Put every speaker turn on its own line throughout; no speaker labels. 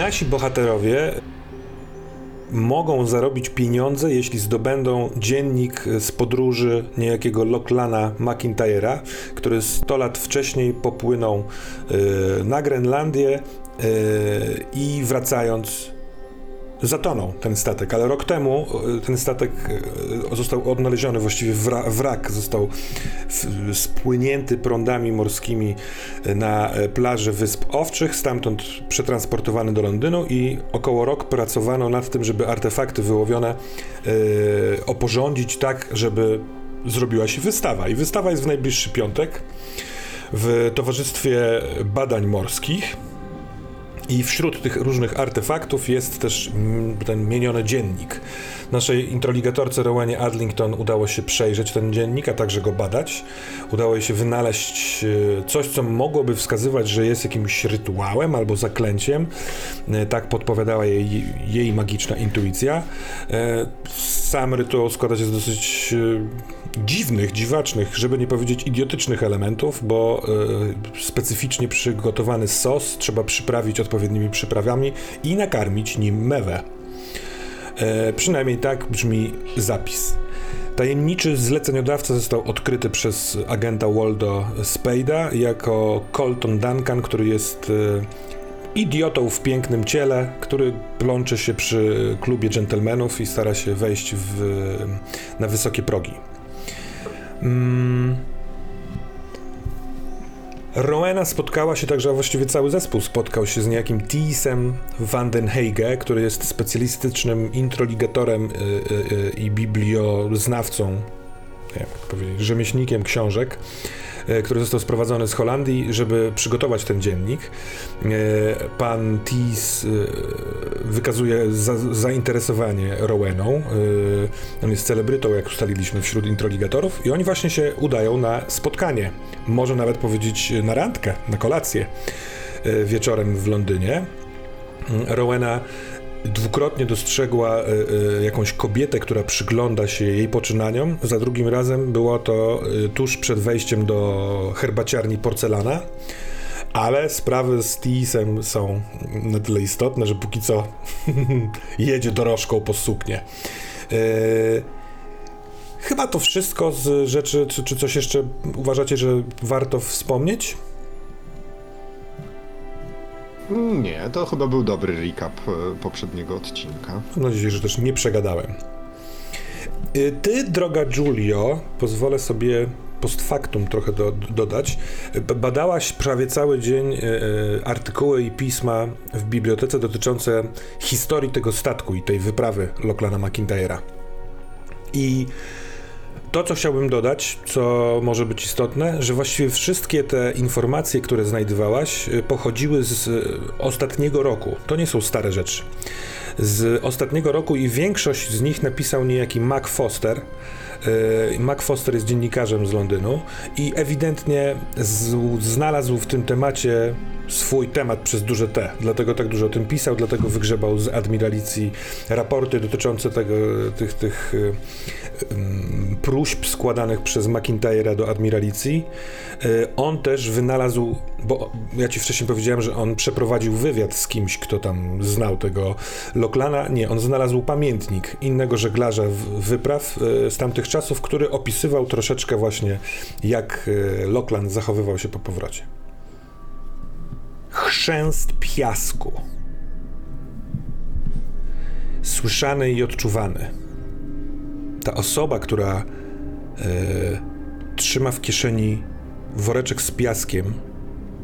Nasi bohaterowie mogą zarobić pieniądze, jeśli zdobędą dziennik z podróży niejakiego Locklana McIntyre'a, który 100 lat wcześniej popłynął y, na Grenlandię y, i wracając zatonął ten statek, ale rok temu e, ten statek e, został odnaleziony, właściwie wrak został spłynięty prądami morskimi na e, plaży Wysp Owczych, stamtąd przetransportowany do Londynu i około rok pracowano nad tym, żeby artefakty wyłowione oporządzić tak, żeby zrobiła się wystawa. I wystawa jest w najbliższy piątek w Towarzystwie Badań Morskich i wśród tych różnych artefaktów jest też mm, ten mieniony dziennik. Naszej introligatorce Rowenie Adlington udało się przejrzeć ten dziennik, a także go badać. Udało jej się wynaleźć e, coś, co mogłoby wskazywać, że jest jakimś rytuałem albo zaklęciem. E, tak podpowiadała jej, jej magiczna intuicja. E, sam rytuał składa się z dosyć dziwnych, dziwacznych, żeby nie powiedzieć idiotycznych elementów, bo specyficznie przygotowany sos trzeba przyprawić odpowiednimi przyprawami i nakarmić nim mewę. E, przynajmniej tak brzmi zapis. Tajemniczy zleceniodawca został odkryty przez agenta Waldo Spade'a jako Colton Duncan, który jest e, idiotą w pięknym ciele, który plącze się przy klubie dżentelmenów i stara się wejść w, na wysokie progi. Mm. Rowena spotkała się także, a właściwie cały zespół spotkał się z niejakim Thiesem van den Hege, który jest specjalistycznym introligatorem y, y, y, i biblioznawcą, jak powiedzieć, rzemieślnikiem książek. E, który został sprowadzony z Holandii, żeby przygotować ten dziennik. E, pan Tis e, wykazuje za, zainteresowanie Roweną. On jest celebrytą, jak ustaliliśmy, wśród introligatorów i oni właśnie się udają na spotkanie. Może nawet powiedzieć na randkę, na kolację wieczorem w Londynie. Rowena dwukrotnie dostrzegła y, y, jakąś kobietę, która przygląda się jej poczynaniom. Za drugim razem było to y, tuż przed wejściem do herbaciarni porcelana. Ale sprawy z Teasem są na tyle istotne, że póki co jedzie dorożką po suknie. Chyba to wszystko z rzeczy, czy, czy coś jeszcze uważacie, że warto wspomnieć?
Nie, to chyba był dobry recap e, poprzedniego odcinka.
Mam nadzieję, że też nie przegadałem. Y, ty, droga Giulio, pozwolę sobie post factum trochę do, dodać. Badałaś prawie cały dzień y, y, artykuły i pisma w bibliotece dotyczące historii tego statku i tej wyprawy Locklana McIntyre'a. I to, co chciałbym dodać, co może być istotne, że właściwie wszystkie te informacje, które znajdowałaś, y, pochodziły z y, ostatniego roku. To nie są stare rzeczy. Z ostatniego roku i większość z nich napisał niejaki Mac Foster. Y, Mac Foster jest dziennikarzem z Londynu i ewidentnie znalazł w tym temacie swój temat przez duże T. Dlatego tak dużo o tym pisał, dlatego wygrzebał z admiralicji raporty dotyczące tego, tych, tych próśb składanych przez McIntyre'a do admiralicji. Y, on też wynalazł, bo ja ci wcześniej powiedziałem, że on przeprowadził wywiad z kimś, kto tam znał tego Locklana. Nie, on znalazł pamiętnik innego żeglarza wypraw y, z tamtych czasów, który opisywał troszeczkę właśnie, jak Lockland zachowywał się po powrocie chrzęst piasku. Słyszany i odczuwany. Ta osoba, która e, trzyma w kieszeni woreczek z piaskiem,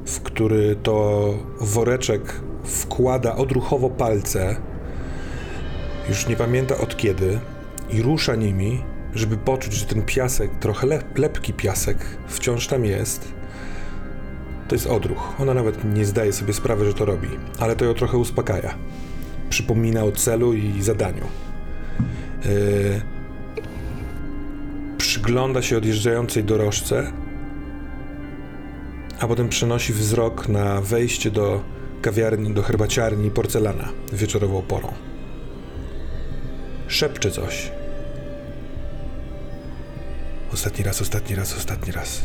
w który to woreczek wkłada odruchowo palce, już nie pamięta od kiedy, i rusza nimi, żeby poczuć, że ten piasek, trochę lepki piasek, wciąż tam jest to jest odruch. Ona nawet nie zdaje sobie sprawy, że to robi, ale to ją trochę uspokaja. Przypomina o celu i zadaniu. Yy... Przygląda się odjeżdżającej dorożce, a potem przenosi wzrok na wejście do kawiarni, do herbaciarni porcelana wieczorową porą. Szepcze coś. Ostatni raz, ostatni raz, ostatni raz.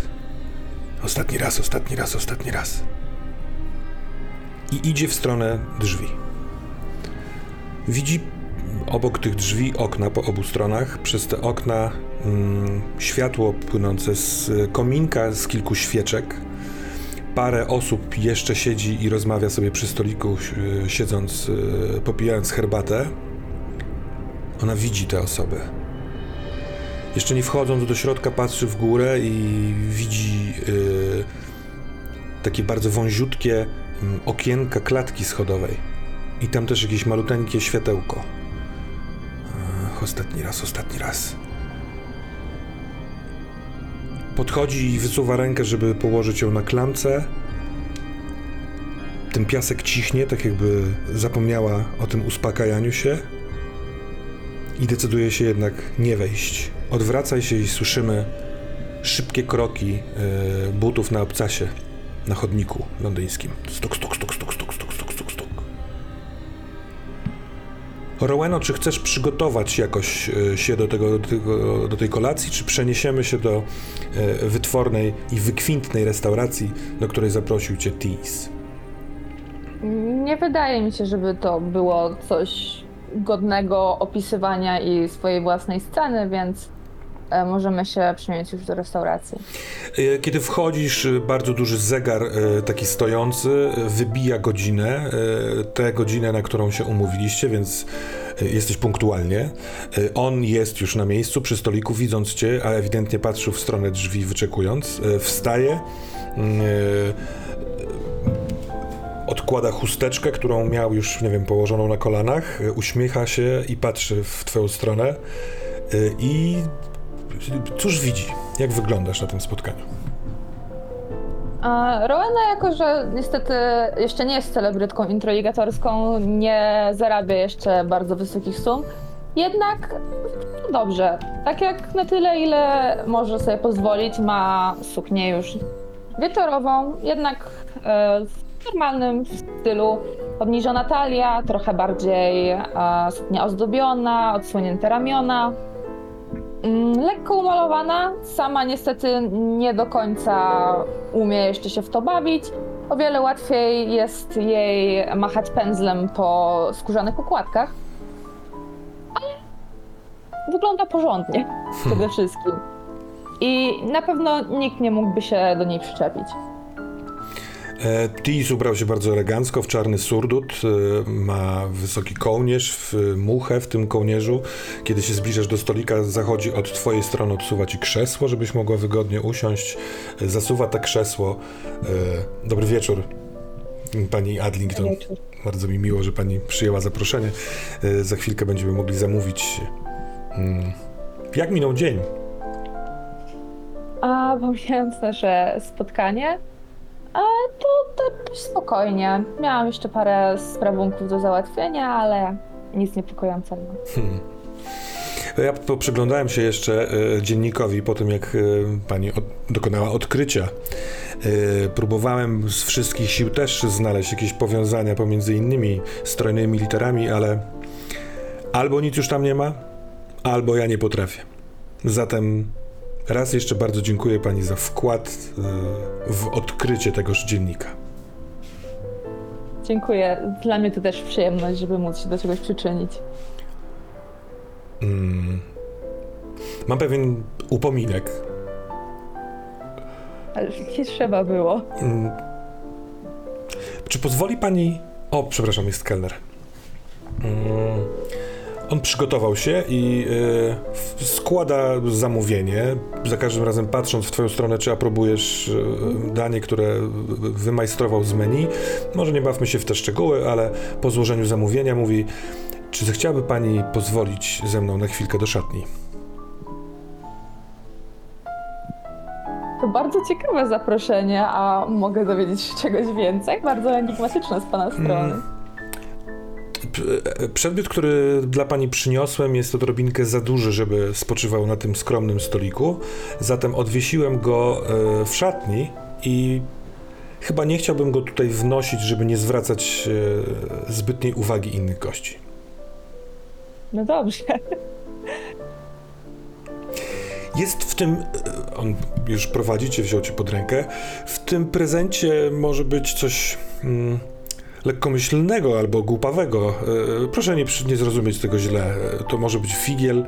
Ostatni raz, ostatni raz, ostatni raz. I idzie w stronę drzwi. Widzi obok tych drzwi okna po obu stronach. Przez te okna światło płynące z kominka, z kilku świeczek. Parę osób jeszcze siedzi i rozmawia sobie przy stoliku, e, siedząc, e, popijając herbatę. Ona widzi te osoby. Jeszcze nie wchodząc do środka, patrzy w górę i widzi yy, takie bardzo wąziutkie yy, okienka klatki schodowej. I tam też jakieś maluteńkie światełko. Ostatni raz, ostatni raz. Podchodzi i wysuwa rękę, żeby położyć ją na klamce. Ten piasek cichnie, tak jakby zapomniała o tym uspokajaniu się. I decyduje się jednak nie wejść. Odwracaj się i słyszymy szybkie kroki e, butów na obcasie na chodniku londyńskim. Stuk, stuk, stuk, Roweno, czy chcesz przygotować jakoś e, się do, tego, do, tego, do tej kolacji, czy przeniesiemy się do e, wytwornej i wykwintnej restauracji, do której zaprosił cię Tees?
Nie wydaje mi się, żeby to było coś godnego opisywania i swojej własnej sceny, więc możemy się przenieść już do restauracji.
E, Kiedy wchodzisz, e, bardzo duży zegar, e, taki stojący, e, wybija godzinę, e, tę godzinę, na którą się umówiliście, więc e, jesteś punktualnie. E, On jest już na miejscu przy stoliku, widząc cię, a ewidentnie patrzył w stronę drzwi, wyczekując. E, Wstaje. mm, e, Odkłada chusteczkę, którą miał już, nie wiem, położoną na kolanach, e, uśmiecha się i patrzy w twoją stronę. E, I cóż widzi? Jak wyglądasz na tym spotkaniu?
Rowena, jako że niestety jeszcze nie jest celebrytką introligatorską, nie zarabia jeszcze bardzo wysokich sum, jednak no dobrze. Tak jak na tyle, ile może sobie pozwolić, ma suknię już wieczorową, jednak e, w normalnym stylu. Obniżona talia, trochę bardziej e, suknia ozdobiona, odsłonięte ramiona. Mm, Lekko umalowana, sama niestety nie do końca umie jeszcze się w to bawić. O wiele łatwiej jest jej machać pędzlem po skórzanych układkach. Ale wygląda porządnie przede wszystkim. I na pewno nikt nie mógłby się do niej przyczepić.
E, Tis ubrał się bardzo elegancko w czarny surdut, e, ma wysoki kołnierz, w muchę w tym kołnierzu. Kiedy się zbliżasz do stolika, zachodzi od twojej strony, odsuwa ci krzesło, żebyś mogła wygodnie usiąść. E, Zasuwa to krzesło. E, Dobry wieczór, pani Adlington.
Wieczór.
Bardzo mi miło, że pani przyjęła zaproszenie. E, Za chwilkę będziemy mogli zamówić. mm, Jak minął dzień?
A pomijając nasze spotkanie, a to, dość spokojnie. Miałam jeszcze parę sprawunków do załatwienia, ale nic niepokojącego.
Ja po- przyglądałem się jeszcze e, dziennikowi po tym, jak e, pani od, dokonała odkrycia. E, próbowałem z wszystkich sił też znaleźć jakieś powiązania pomiędzy innymi strojnymi literami, ale albo nic już tam nie ma, albo ja nie potrafię. Zatem raz jeszcze bardzo dziękuję pani za wkład e, w odkrycie tegoż dziennika.
Dziękuję. Dla mnie to też przyjemność, żeby móc się do czegoś przyczynić.
Mm. Mam pewien upominek.
Ale nie trzeba było.
Mm. Czy pozwoli pani. O, przepraszam, jest kelner. Mm. On przygotował się i y, składa zamówienie. Za każdym razem patrząc w Twoją stronę, czy aprobujesz y, danie, które wymajstrował z menu. Może nie bawmy się w te szczegóły, ale po złożeniu zamówienia mówi: Czy zechciałaby pani pozwolić ze mną na chwilkę do szatni?
To bardzo ciekawe zaproszenie, a mogę dowiedzieć się czegoś więcej? Bardzo enigmatyczne z pana strony.
E, Przedmiot, który dla pani przyniosłem, jest odrobinkę za duży, żeby spoczywał na tym skromnym stoliku. Zatem odwiesiłem go e, w szatni i chyba nie chciałbym go tutaj wnosić, żeby nie zwracać e, zbytniej uwagi innych gości.
No dobrze.
Jest w tym, e, on już prowadzi cię, wziął cię pod rękę, w tym prezencie może być coś mm, lekkomyślnego albo głupawego. E, Proszę nie, nie zrozumieć tego źle. E, To może być figiel, e,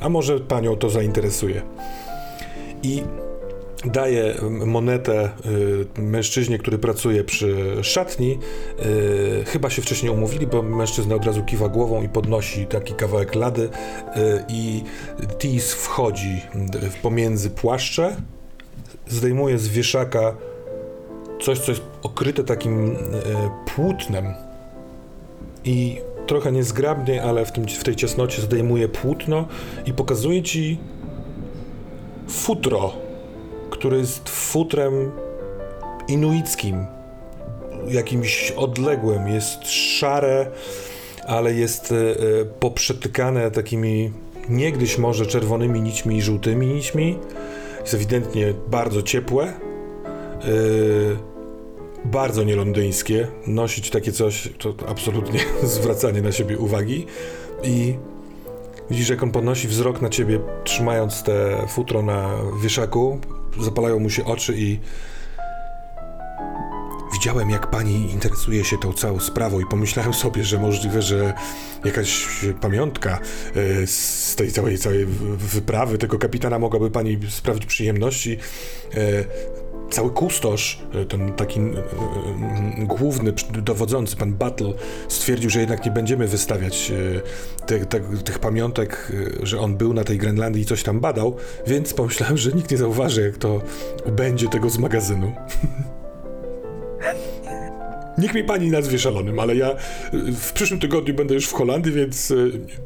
a może panią to zainteresuje. I daje monetę mężczyźnie, który pracuje przy szatni. Chyba się wcześniej umówili, bo mężczyzna od razu kiwa głową i podnosi taki kawałek lady i Tis wchodzi pomiędzy płaszcze, zdejmuje z wieszaka coś, co jest okryte takim y, płótnem i trochę niezgrabnie, ale w, tym, w tej ciasnocie zdejmuje płótno i pokazuje ci futro, które jest futrem inuickim, jakimś odległym. Jest szare, ale jest e, e, poprzetykane takimi niegdyś może czerwonymi nićmi i żółtymi nićmi. Jest ewidentnie bardzo ciepłe. e, bardzo nielondyńskie. Nosić takie coś to absolutnie zwracanie na siebie uwagi. I Widzisz, jak on podnosi wzrok na ciebie, trzymając te futro na wieszaku. Zapalają mu się oczy i. Widziałem, jak pani interesuje się tą całą sprawą, i pomyślałem sobie, że możliwe, że jakaś pamiątka e, z tej całej, całej wyprawy tego kapitana mogłaby pani sprawić przyjemności. Cały kustosz, e, ten taki e, e, główny dowodzący, pan Battle, stwierdził, że jednak nie będziemy wystawiać te, tych pamiątek, że on był na tej Grenlandii i coś tam badał, więc pomyślałem, że nikt nie zauważy, jak to będzie tego z magazynu. Niech mi pani nazwie szalonym, ale ja w przyszłym tygodniu będę już w Holandii, więc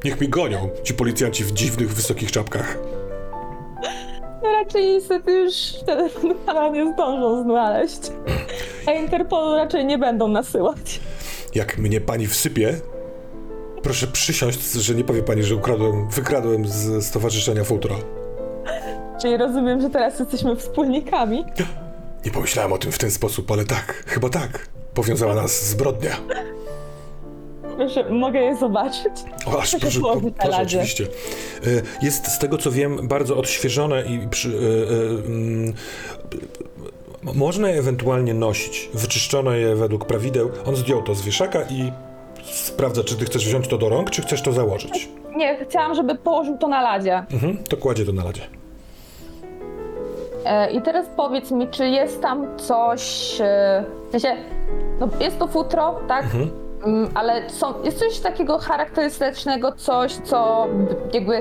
niech mi gonią ci policjanci w dziwnych, wysokich czapkach.
No raczej niestety już pana nie zdążą znaleźć. A Interpolu raczej nie będą nasyłać.
Jak mnie pani wsypie, proszę przysiąść, że nie powie pani, że ukradłem, wykradłem z stowarzyszenia Futro.
Czyli rozumiem, że teraz jesteśmy wspólnikami.
Nie pomyślałem o tym w ten sposób, ale tak, chyba tak. Powiązała nas zbrodnia.
Proszę, mogę je zobaczyć?
O, aż
Proszę
po, proszę oczywiście. E, Jest z tego co wiem bardzo odświeżone i przy, e, e, mm, można je ewentualnie nosić. Wyczyszczono je według prawideł. On zdjął to z wieszaka i sprawdza, czy ty chcesz wziąć to do rąk, czy chcesz to założyć.
Nie, chciałam, żeby położył to na ladzie.
Mhm, to kładzie to na ladzie.
I teraz powiedz mi, czy jest tam coś. W sensie, no jest to futro, tak?
Mhm.
Mm, ale są, jest coś takiego charakterystycznego, coś, co jakby.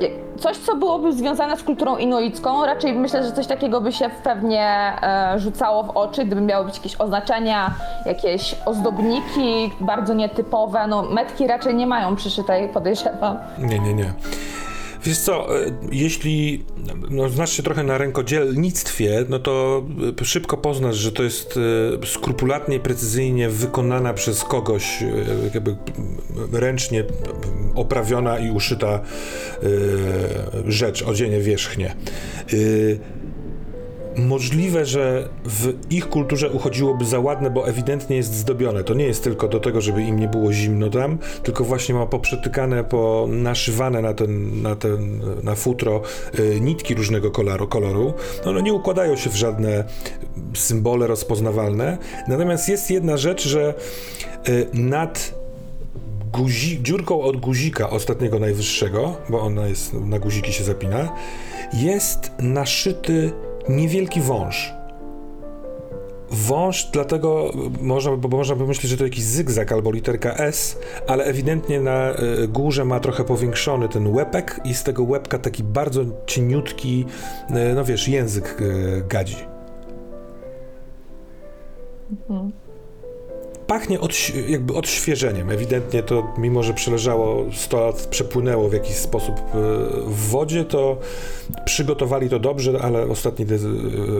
jak- Coś, co byłoby związane z kulturą inuicką. Raczej myślę, że coś takiego by się pewnie e, rzucało w oczy, gdyby miały być jakieś oznaczenia, jakieś ozdobniki bardzo nietypowe. No, metki raczej nie mają przyszytej, podejrzewam.
Nie, nie, nie. Wiesz co, e, jeśli no, znasz się trochę na rękodzielnictwie, no to e, szybko poznasz, że to jest e, skrupulatnie precyzyjnie wykonana przez kogoś, jakby ręcznie oprawiona i uszyta rzecz, odzienie wierzchnie. Możliwe, że w ich kulturze uchodziłoby za ładne, bo ewidentnie jest zdobione. To nie jest tylko do tego, żeby im nie było zimno tam, tylko właśnie ma poprzetykane, po naszywane na ten, na ten, na futro y, nitki różnego koloru, koloru. No, one nie układają się w żadne symbole rozpoznawalne. Natomiast jest jedna rzecz, że y, nad guzi, dziurką od guzika ostatniego najwyższego, bo ona jest na guziki się zapina, jest naszyty niewielki wąż. Wąż, dlatego można, bo można by myśleć, że to jakiś zygzak albo literka S, ale ewidentnie na y, górze ma trochę powiększony ten łepek i z tego łepka taki bardzo cieniutki, y, no wiesz, język y, gadzi. Pachnie odś- jakby odświeżeniem. Ewidentnie to, mimo że przeleżało 100 lat, przepłynęło w jakiś sposób y, w wodzie, to przygotowali to dobrze, ale w ostatniej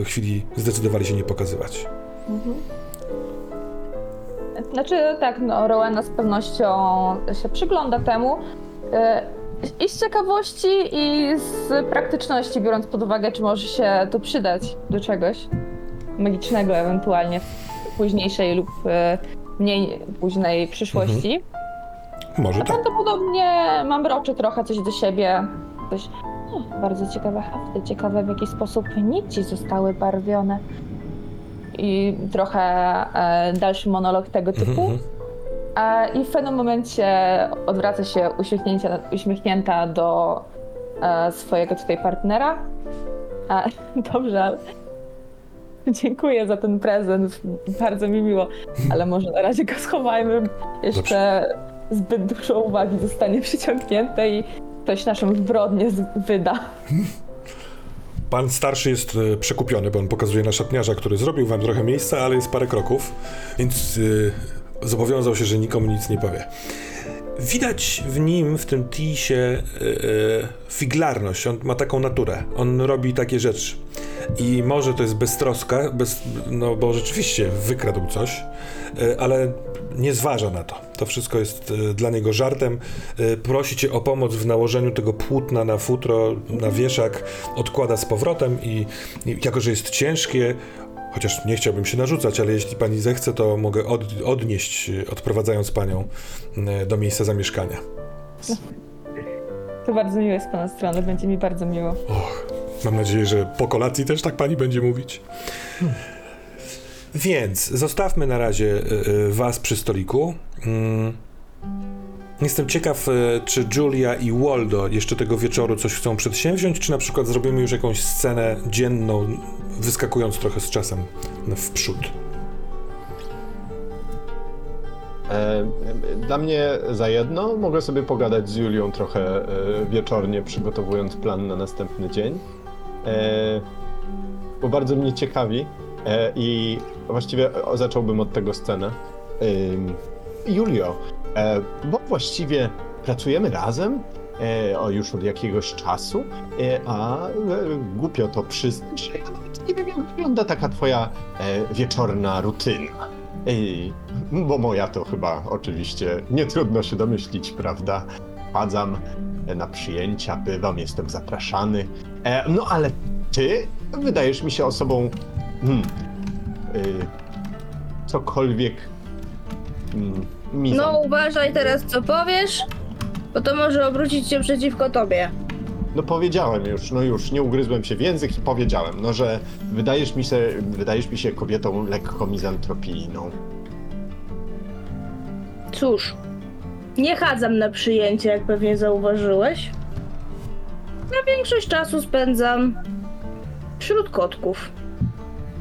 y, chwili zdecydowali się nie pokazywać.
Znaczy tak, no Rowena z pewnością się przygląda temu. E, I z ciekawości, i z praktyczności, biorąc pod uwagę, czy może się to przydać do czegoś magicznego ewentualnie późniejszej lub e, mniej późnej przyszłości.
Może
A
tak.
prawdopodobnie mam roczy trochę coś do siebie. Coś, bardzo ciekawe hafty, ciekawe w jaki sposób nici zostały barwione. i trochę e, dalszy monolog tego typu.
Mhm.
E, I w pewnym momencie odwraca się uśmiechnięcia, uśmiechnięta do e, swojego tutaj partnera. Dobrze, ale dziękuję za ten prezent, bardzo mi miło, ale może na razie go schowajmy. Jeszcze zbyt dużo uwagi zostanie przyciągnięte i ktoś naszą zbrodnię wyda.
Pan starszy jest e, przekupiony, bo on pokazuje na szatniarza, który zrobił wam trochę miejsca, ale jest parę kroków, więc e, zobowiązał się, że nikomu nic nie powie. Widać w nim, w tym Tisie, e, e, figlarność. On ma taką naturę. On robi takie rzeczy. I może to jest beztroska, bez, no bo rzeczywiście wykradł coś, e, ale nie zważa na to. To wszystko jest e, dla niego żartem. E, Prosi cię o pomoc w nałożeniu tego płótna na futro, na wieszak, odkłada z powrotem i, i jako, że jest ciężkie, chociaż nie chciałbym się narzucać, ale jeśli pani zechce, to mogę od, odnieść, odprowadzając panią do miejsca zamieszkania.
To bardzo miłe z pana strony, będzie mi bardzo miło.
Och, mam nadzieję, że po kolacji też tak pani będzie mówić. Więc zostawmy na razie y, y, was przy stoliku. Mm. Jestem ciekaw, y, czy Julia i Waldo jeszcze tego wieczoru coś chcą przedsięwziąć, czy na przykład zrobimy już jakąś scenę dzienną, wyskakując trochę z czasem w przód.
E, Dla mnie za jedno mogę sobie pogadać z Julią trochę e, wieczornie, przygotowując plan na następny dzień. E, Bo bardzo mnie ciekawi e, i właściwie zacząłbym od tego scenę. Julio, e, bo właściwie pracujemy razem o już od jakiegoś czasu, a głupio to przyznać, że ja nawet nie wiem jak wygląda taka twoja wieczorna rutyna. Bo moja to chyba oczywiście nie trudno się domyślić, prawda? Wpadzam na przyjęcia, bywam, jestem zapraszany. E, no ale ty wydajesz mi się osobą. Hmm, y, cokolwiek. Mm, mizą.
No uważaj teraz co powiesz, bo to może obrócić się przeciwko tobie.
No powiedziałem już, no już, nie ugryzłem się w język i powiedziałem, no że wydajesz mi się, wydajesz mi się kobietą lekko mizantropijną.
Cóż, nie chadzam na przyjęcie, jak pewnie zauważyłeś. Na większość czasu spędzam wśród kotków.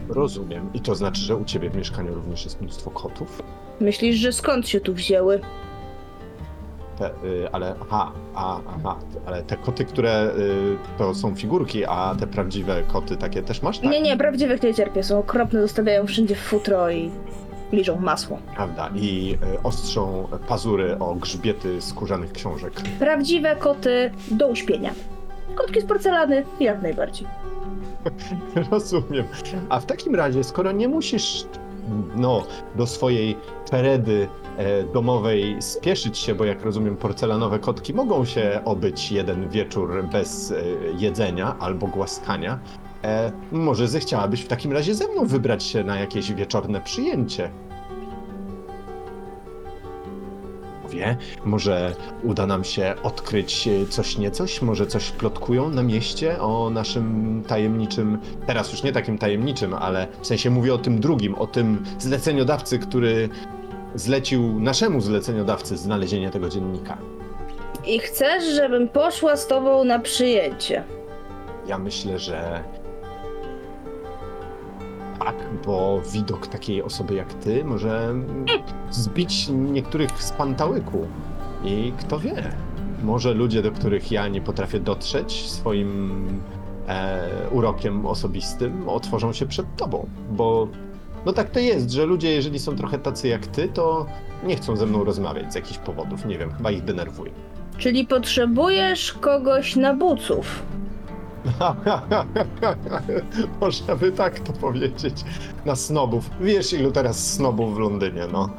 Rozumiem. I to znaczy, że u ciebie w mieszkaniu również jest mnóstwo kotów?
Myślisz, że skąd się tu wzięły?
Te, y, ale aha, a, aha, ale te koty, które y, to są figurki, a te prawdziwe koty takie też masz, tak?
Nie, nie, prawdziwych nie cierpię. Są okropne, zostawiają wszędzie futro i liżą masło.
Prawda. I y, ostrzą pazury o grzbiety skórzanych książek.
Prawdziwe koty do uśpienia. Kotki z porcelany jak najbardziej.
Rozumiem. A w takim razie, skoro nie musisz no, do swojej czeredy e, domowej spieszyć się, bo jak rozumiem, porcelanowe kotki mogą się obyć jeden wieczór bez e, jedzenia albo głaskania, e, może zechciałabyś w takim razie ze mną wybrać się na jakieś wieczorne przyjęcie? Wie, może uda nam się odkryć coś niecoś, może coś plotkują na mieście o naszym tajemniczym, teraz już nie takim tajemniczym, ale w sensie mówię o tym drugim, o tym zleceniodawcy, który zlecił naszemu zleceniodawcy znalezienie tego dziennika.
I chcesz, żebym poszła z tobą na przyjęcie?
Ja myślę, że tak, bo widok takiej osoby jak ty może zbić niektórych z pantałyku. I kto wie, może ludzie, do których ja nie potrafię dotrzeć swoim e, urokiem osobistym, otworzą się przed tobą, bo no tak to jest, że ludzie, jeżeli są trochę tacy jak ty, to nie chcą ze mną rozmawiać z jakichś powodów, nie wiem, chyba ich denerwuje.
Czyli potrzebujesz kogoś na buców.
Można by tak to powiedzieć. Na snobów. Wiesz, ilu teraz snobów w Londynie, no.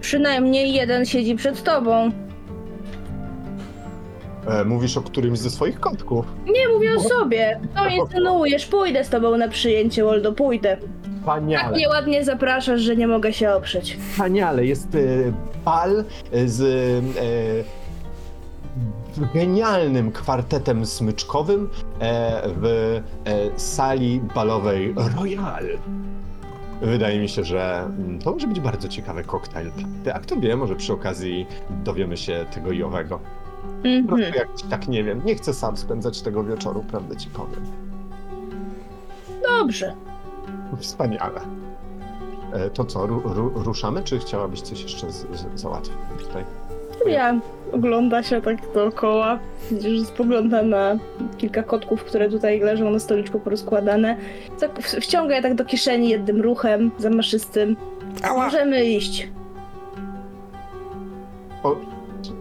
Przynajmniej jeden siedzi przed tobą.
E, mówisz o którymś ze swoich kotków.
Nie mówię o sobie. To insynuujesz. Pójdę z tobą na przyjęcie, Waldo, pójdę. Tak
Wspaniale.
nieładnie zapraszasz, że nie mogę się oprzeć.
Wspaniale. Jest e, bal z e, genialnym kwartetem smyczkowym e, w e, sali balowej Royal. Wydaje mi się, że mm, to może być bardzo ciekawy koktajl. A kto wie, może przy okazji dowiemy się tego i owego.
Mhm.
prostu jak tak nie wiem, nie chcę sam spędzać tego wieczoru, prawdę ci powiem.
Dobrze.
Wspaniale. E, to co, ru, ru, ruszamy, czy chciałabyś coś jeszcze z, z, załatwić tutaj?
Ja ogląda się tak dookoła. Widzisz, spogląda na kilka kotków, które tutaj leżą na stoliczku porozkładane. Tak w- wciąga je tak do kieszeni jednym ruchem zamaszystym.
Ała!
Możemy iść.
O,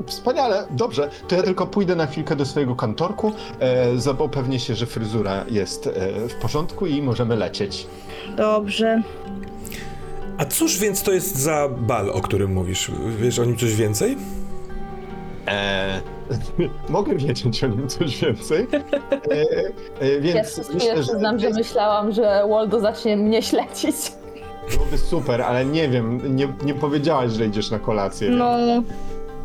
wspaniale, dobrze. To ja tylko pójdę na chwilkę do swojego kantorku. E, za- upewnię się, że fryzura jest e, w porządku i możemy lecieć.
Dobrze.
A cóż więc to jest za bal, o którym mówisz? Wiesz o nim coś więcej?
E, mogę wiedzieć o nim coś więcej. E, e,
Ja
więc myślę,
chwilę
że
przyznam, że myślałam, że Waldo zacznie mnie śledzić.
byłoby super, ale nie wiem, nie, nie powiedziałaś, że idziesz na kolację.
No,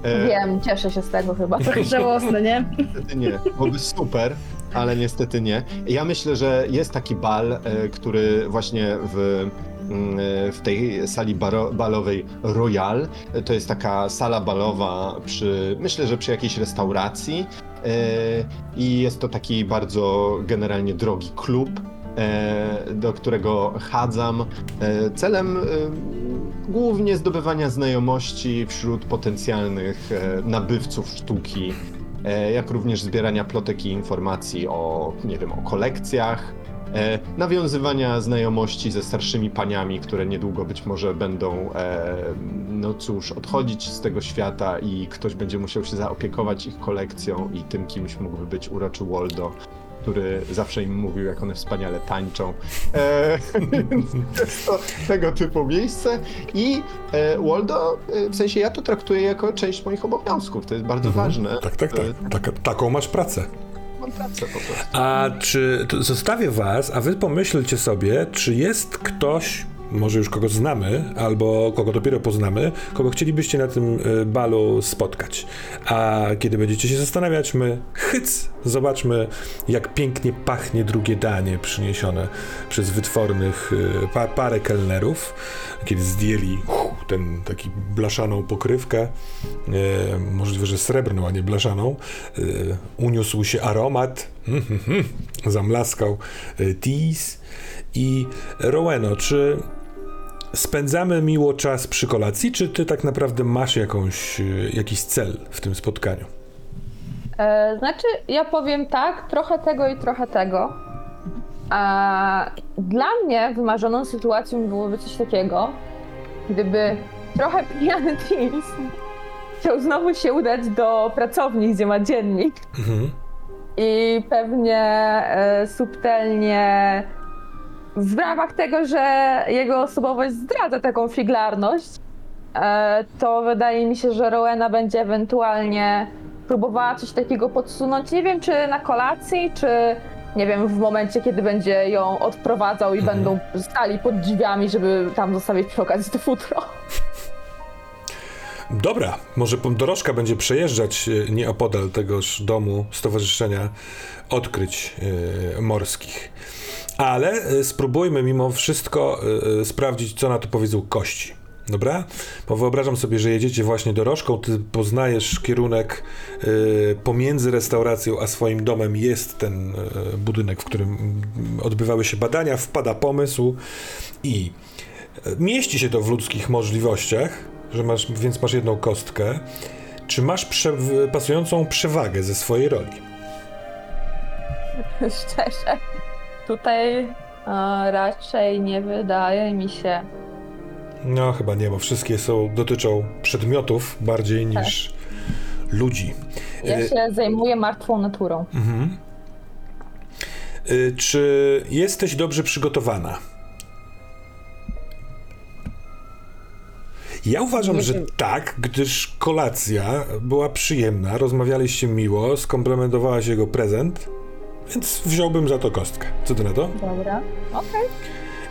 E,
Wiem, cieszę się z tego chyba.
trochę żałosne, nie?
Niestety nie. Byłoby super, ale niestety nie. Ja myślę, że jest taki bal, e, który właśnie w, w tej sali baro, balowej Royal, to jest taka sala balowa przy, myślę, że przy jakiejś restauracji. E, i jest to taki bardzo generalnie drogi klub, e, do którego chadzam e, celem głównie zdobywania znajomości wśród potencjalnych nabywców sztuki, jak również zbierania plotek i informacji o, nie wiem, o kolekcjach, e, nawiązywania znajomości ze starszymi paniami, które niedługo być może będą, e, no cóż, odchodzić z tego świata i ktoś będzie musiał się zaopiekować ich kolekcją i tym kimś mógłby być uroczy Waldo, który zawsze im mówił, jak one wspaniale tańczą. E, więc jest to tego typu miejsce i e, Waldo, e, w sensie ja to traktuję jako część moich obowiązków, to jest bardzo
Mhm.
ważne.
Tak, tak, tak. Taka, taką masz pracę. A czy zostawię was, a wy pomyślcie sobie, czy jest ktoś, może już kogo znamy, albo kogo dopiero poznamy, kogo chcielibyście na tym y, balu spotkać. A kiedy będziecie się zastanawiać, my hyc, zobaczmy, jak pięknie pachnie drugie danie przyniesione przez wytwornych y, pa, parę kelnerów, kiedy zdjęli ten taki blaszaną pokrywkę, e, możliwe, że srebrną, a nie blaszaną, e, uniósł się aromat, mm, mm, mm, zamlaskał e, i Roweno, czy spędzamy miło czas przy kolacji, czy ty tak naprawdę masz jakąś, e, jakiś cel w tym spotkaniu?
E, znaczy, ja powiem tak, trochę tego i trochę tego. A dla mnie wymarzoną sytuacją byłoby coś takiego, gdyby trochę pijany Tils chciał znowu się udać do pracowni, gdzie ma dziennik
Mhm.
i pewnie e, subtelnie w ramach tego, że jego osobowość zdradza taką figlarność, e, to wydaje mi się, że Rowena będzie ewentualnie próbowała coś takiego podsunąć. Nie wiem, czy na kolacji, czy nie wiem, w momencie, kiedy będzie ją odprowadzał i
Mhm.
będą stali pod drzwiami, żeby tam zostawić przy okazji to futro.
Dobra, może dorożka będzie przejeżdżać e, nieopodal tegoż domu Stowarzyszenia Odkryć e, Morskich. Ale e, spróbujmy mimo wszystko e, e, sprawdzić, co na to powiedzą kości. Dobra? Bo wyobrażam sobie, że jedziecie właśnie dorożką, ty poznajesz kierunek e, pomiędzy restauracją a swoim domem jest ten e, budynek, w którym odbywały się badania, wpada pomysł i mieści się to w ludzkich możliwościach, że masz, więc masz jedną kostkę. Czy masz prze, pasującą przewagę ze swojej roli?
Szczerze. Tutaj raczej nie wydaje mi się.
No, chyba nie, bo wszystkie są, dotyczą przedmiotów bardziej niż ludzi.
Ja
E,
się zajmuję martwą naturą.
Mhm. Y, Czy jesteś dobrze przygotowana? Ja uważam, że tak, gdyż kolacja była przyjemna, rozmawialiście miło, skomplementowałaś jego prezent, więc wziąłbym za to kostkę. Co ty na to?
Dobra. Okej.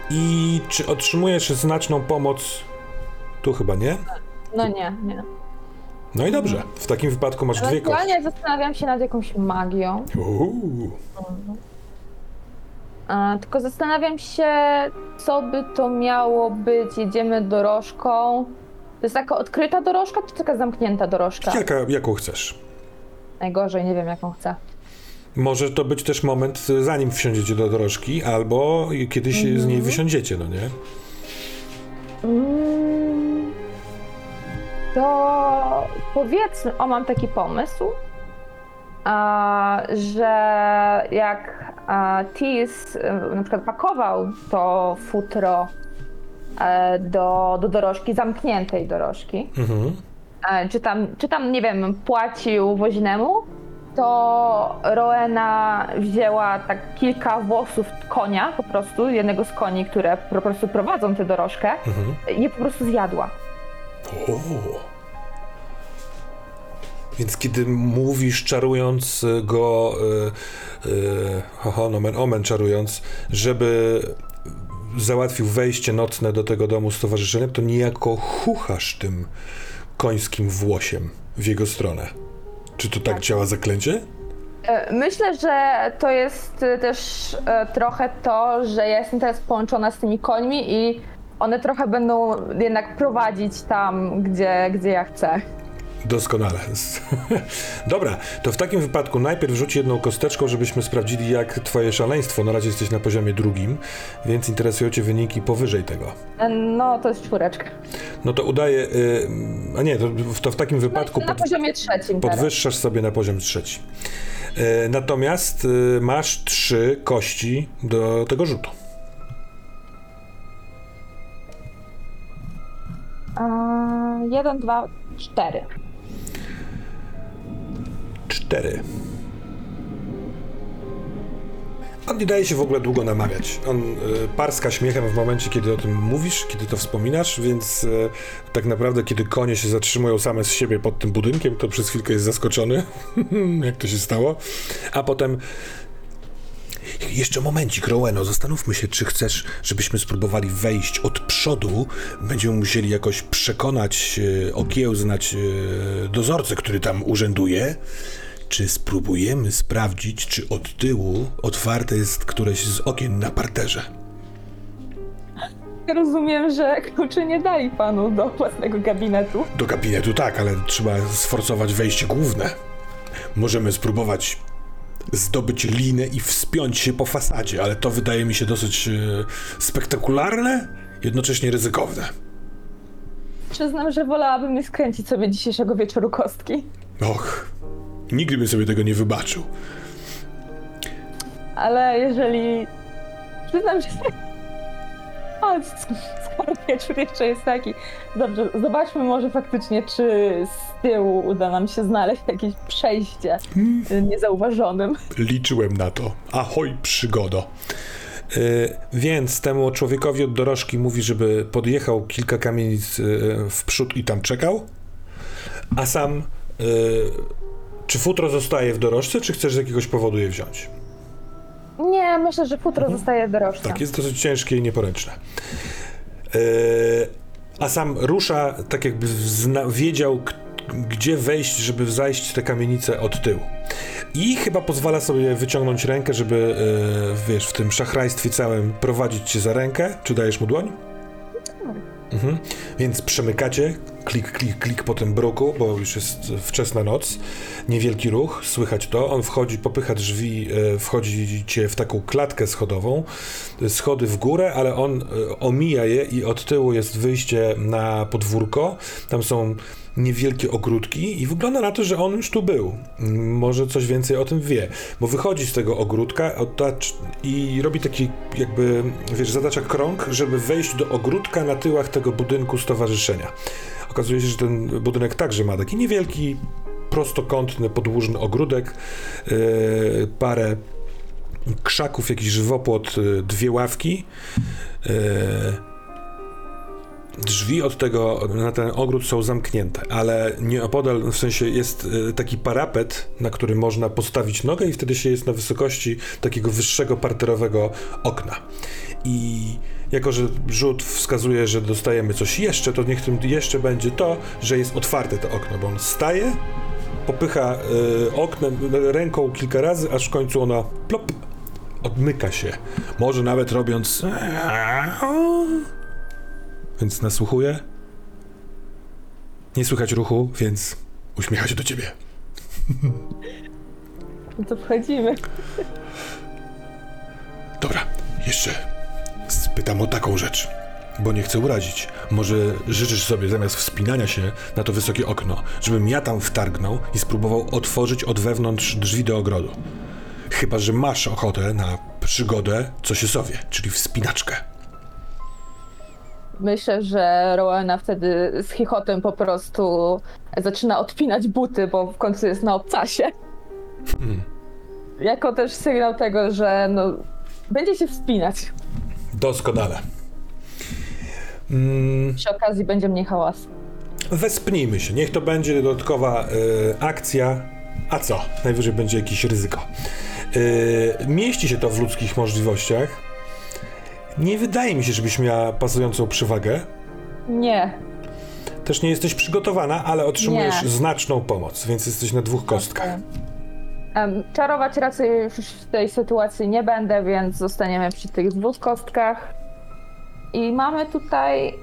I czy otrzymujesz znaczną pomoc? Tu chyba nie.
No nie, nie.
No i dobrze, w takim wypadku masz dwie kości.
Ewentualnie zastanawiam się nad jakąś magią.
Uuu.
A, tylko zastanawiam się, co by to miało być. Jedziemy dorożką. To jest taka odkryta dorożka, czy taka zamknięta dorożka?
Jaka, jaką chcesz?
Najgorzej, nie wiem jaką chcę.
Może to być też moment, y, zanim wsiądziecie do dorożki, albo kiedyś z
Mhm.
niej wysiądziecie, no nie?
Mm, To powiedzmy, o mam taki pomysł, a, że jak a, Tis e, na przykład pakował to futro e, do, do dorożki, zamkniętej dorożki,
Mhm.
e, czy tam, czy tam, nie wiem, płacił woźnemu, to Roena wzięła tak kilka włosów konia, po prostu, jednego z koni, które po prostu prowadzą tę dorożkę,
Mhm.
i je po prostu zjadła.
O. Więc kiedy mówisz, czarując go, y, y, oho, nomen omen czarując, żeby załatwił wejście nocne do tego domu z towarzyszeniem, to niejako chuchasz tym końskim włosiem w jego stronę. Czy to tak,
Tak.
działa zaklęcie?
E, Myślę, że to jest e, też e, trochę to, że ja jestem teraz połączona z tymi końmi i one trochę będą jednak prowadzić tam, gdzie, gdzie ja chcę.
Doskonale. Dobra, to w takim wypadku najpierw rzuć jedną kosteczką, żebyśmy sprawdzili, jak twoje szaleństwo. Na razie jesteś na poziomie drugim, więc interesują cię wyniki powyżej tego.
E, No, to jest czwóreczka.
No to udaje. Y, a nie, to, to w takim wypadku
na
pod,
poziomie trzecim teraz.
podwyższasz sobie na poziom trzeci. Y, natomiast y, masz trzy kości do tego rzutu.
A, jeden, dwa, cztery.
Cztery. On nie daje się w ogóle długo namawiać. On y, parska śmiechem w momencie, kiedy o tym mówisz, kiedy to wspominasz, więc y, tak naprawdę, kiedy konie się zatrzymują same z siebie pod tym budynkiem, to przez chwilkę jest zaskoczony, jak to się stało. A potem jeszcze momencik, Roweno, zastanówmy się, czy chcesz, żebyśmy spróbowali wejść od przodu. Będziemy musieli jakoś przekonać, e, okiełznać dozorcę, który tam urzęduje. Czy spróbujemy sprawdzić, czy od tyłu otwarte jest któreś z okien na parterze?
Rozumiem, że kluczy nie dali panu do własnego gabinetu.
Do gabinetu tak, ale trzeba sforcować wejście główne. Możemy spróbować zdobyć linę i wspiąć się po fasadzie, ale to wydaje mi się dosyć e, spektakularne, jednocześnie ryzykowne.
Przyznam, że wolałabym nie skręcić sobie dzisiejszego wieczoru kostki.
Och, nigdy bym sobie tego nie wybaczył.
Ale jeżeli. Przyznam, że. A, skoro wieczór jeszcze jest taki. Dobrze, zobaczmy może faktycznie, czy z tyłu uda nam się znaleźć jakieś przejście y, niezauważonym.
Liczyłem na to. Ahoj, przygodo. Yy, więc temu człowiekowi od dorożki mówi, żeby podjechał kilka kamienic yy, w przód i tam czekał. A sam, yy, czy futro zostaje w dorożce, czy chcesz z jakiegoś powodu je wziąć?
Nie, myślę, że futro zostaje w dorożce.
Tak, jest dosyć ciężkie i nieporęczne. Yy, a sam rusza, tak jakby zna, wiedział, gdzie wejść, żeby zajść te kamienice od tyłu. I chyba pozwala sobie wyciągnąć rękę, żeby, yy, wiesz, w tym szachrajstwie całym prowadzić cię za rękę. Czy dajesz mu dłoń? Mhm. Więc przemykacie, klik, klik, klik po tym bruku, bo już jest wczesna noc, niewielki ruch, słychać to. On wchodzi, popycha drzwi, e, wchodzicie w taką klatkę schodową, schody w górę, ale on e, omija je i od tyłu jest wyjście na podwórko. Tam są niewielkie ogródki i wygląda na to, że on już tu był. Może coś więcej o tym wie, bo wychodzi z tego ogródka i robi taki jakby, wiesz, zatacza krąg, żeby wejść do ogródka na tyłach tego budynku stowarzyszenia. Okazuje się, że ten budynek także ma taki niewielki, prostokątny, podłużny ogródek, yy, parę krzaków, jakiś żywopłot, yy, dwie ławki. Yy, drzwi od tego, na ten ogród są zamknięte, ale nieopodal, w sensie jest e, taki parapet, na który można postawić nogę i wtedy się jest na wysokości takiego wyższego parterowego okna. I jako, że rzut wskazuje, że dostajemy coś jeszcze, to niech tym jeszcze będzie to, że jest otwarte to okno, bo on staje, popycha e, oknem, ręką kilka razy, aż w końcu ona plop, odmyka się. Może nawet robiąc. Więc nasłuchuje. Nie słychać ruchu, więc uśmiecha się do ciebie.
No to wchodzimy.
Dobra, jeszcze spytam o taką rzecz, bo nie chcę urazić. Może życzysz sobie zamiast wspinania się na to wysokie okno, żebym ja tam wtargnął i spróbował otworzyć od wewnątrz drzwi do ogrodu. Chyba, że masz ochotę na przygodę, co się sowie, czyli wspinaczkę.
Myślę, że Rowena wtedy z chichotem po prostu zaczyna odpinać buty, bo w końcu jest na obcasie. Jako też sygnał tego, że no, będzie się wspinać.
Doskonale. Mm,
Przy okazji będzie mniej hałasu.
Wespnijmy się. Niech to będzie dodatkowa y, akcja. A co? Najwyżej będzie jakieś ryzyko. Y, mieści się to w ludzkich możliwościach. Nie wydaje mi się, żebyś miała pasującą przewagę.
Nie.
Też nie jesteś przygotowana, ale otrzymujesz
Nie.
znaczną pomoc, więc jesteś na dwóch kostkach.
Czarować raczej już w tej sytuacji nie będę, więc zostaniemy przy tych dwóch kostkach. I mamy tutaj y,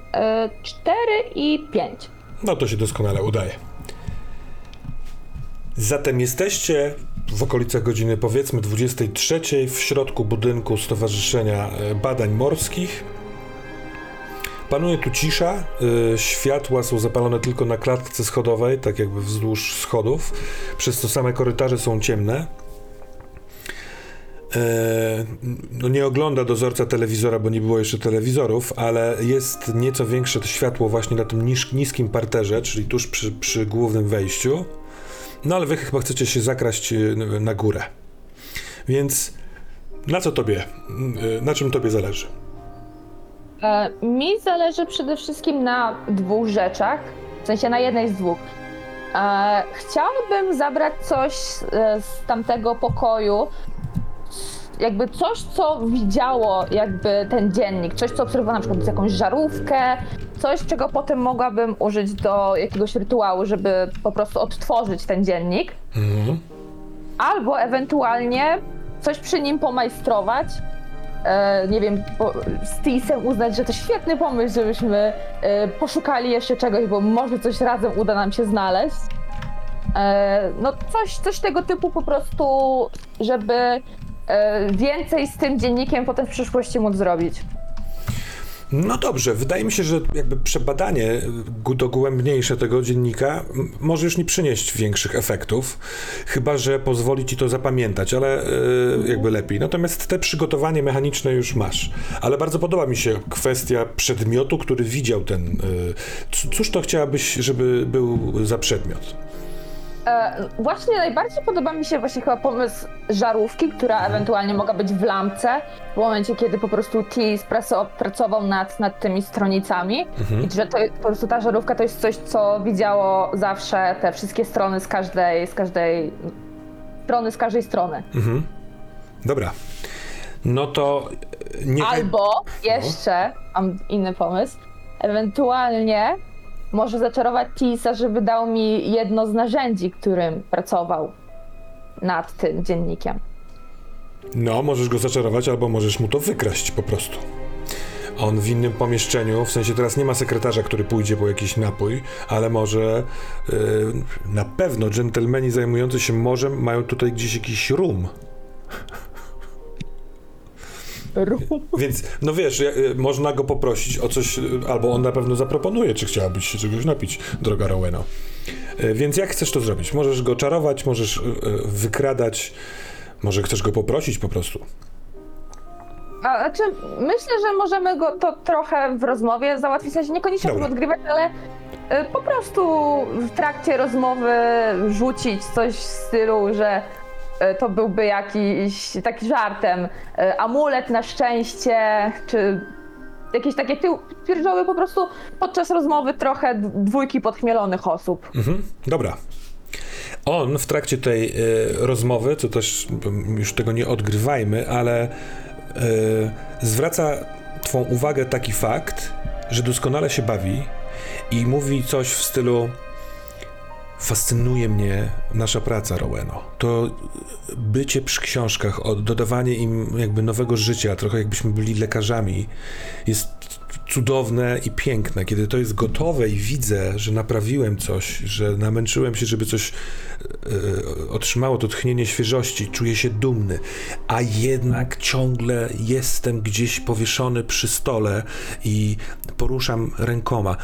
4 i 5.
No to się doskonale udaje. Zatem jesteście w okolicach godziny powiedzmy 23 w środku budynku Stowarzyszenia e, Badań Morskich. Panuje tu cisza, y, światła są zapalone tylko na klatce schodowej, tak jakby wzdłuż schodów, przez to same korytarze są ciemne. E, no nie ogląda dozorca telewizora, bo nie było jeszcze telewizorów, ale jest nieco większe to światło właśnie na tym niskim parterze, czyli tuż przy, przy głównym wejściu. No ale wy chyba chcecie się zakraść e, na górę. Więc na co tobie, na czym tobie zależy?
E, mi zależy przede wszystkim na dwóch rzeczach, w sensie na jednej z dwóch. E, chciałabym zabrać coś e, z tamtego pokoju, jakby coś, co widziało jakby ten dziennik, coś, co obserwowało na przykład jakąś żarówkę, coś, czego potem mogłabym użyć do jakiegoś rytuału, żeby po prostu odtworzyć ten dziennik.
Mhm.
Albo ewentualnie coś przy nim pomajstrować. E, nie wiem, po, z Tisem uznać, że to świetny pomysł, żebyśmy e, poszukali jeszcze czegoś, bo może coś razem uda nam się znaleźć. E, no coś, coś tego typu po prostu, żeby e, więcej z tym dziennikiem potem w przyszłości móc zrobić.
No dobrze, wydaje mi się, że jakby przebadanie dogłębniejsze tego dziennika może już nie przynieść większych efektów, chyba że pozwoli ci to zapamiętać, ale y, jakby lepiej. Natomiast te przygotowanie mechaniczne już masz. Ale bardzo podoba mi się kwestia przedmiotu, który widział ten. C- cóż to chciałabyś, żeby był za przedmiot?
E, właśnie najbardziej podoba mi się właśnie chyba pomysł żarówki, która ewentualnie mogła być w lampce w momencie, kiedy po prostu Tis pracował nad, nad tymi stronicami
Mhm.
i że to po prostu ta żarówka to jest coś, co widziało zawsze te wszystkie strony z każdej, z każdej strony, z każdej strony.
Mhm. Dobra. No to y, niechaj...
Albo jeszcze mam inny pomysł, ewentualnie może zaczarować Tisa, żeby dał mi jedno z narzędzi, którym pracował nad tym dziennikiem.
No, możesz go zaczarować, albo możesz mu to wykraść po prostu. On w innym pomieszczeniu, w sensie teraz nie ma sekretarza, który pójdzie po jakiś napój, ale może yy, na pewno dżentelmeni zajmujący się morzem mają tutaj gdzieś jakiś rum.
Rum.
Więc, no wiesz, ja- y, można go poprosić o coś, y, albo on na pewno zaproponuje, czy chciałabyś się czegoś napić, droga Roweno. Y, Więc jak chcesz to zrobić? Możesz go czarować, możesz wykradać, może chcesz go poprosić po prostu.
A, znaczy, myślę, że możemy go to trochę w rozmowie załatwić, sensie niekoniecznie
Dobra.
odgrywać, ale po prostu w trakcie rozmowy rzucić coś w stylu, że to byłby jakiś taki żartem, y, amulet na szczęście, czy jakieś takie tył, pierdoły po prostu podczas rozmowy trochę dwójki podchmielonych osób.
Mhm, dobra. On w trakcie tej y, rozmowy, to też już tego nie odgrywajmy, ale y, zwraca Twą uwagę taki fakt, że doskonale się bawi i mówi coś w stylu. Fascynuje mnie nasza praca, Roweno. To bycie przy książkach, dodawanie im jakby nowego życia, trochę jakbyśmy byli lekarzami, jest cudowne i piękne. Kiedy to jest gotowe i widzę, że naprawiłem coś, że namęczyłem się, żeby coś e, otrzymało to tchnienie świeżości, czuję się dumny, a jednak ciągle jestem gdzieś powieszony przy stole i poruszam rękoma.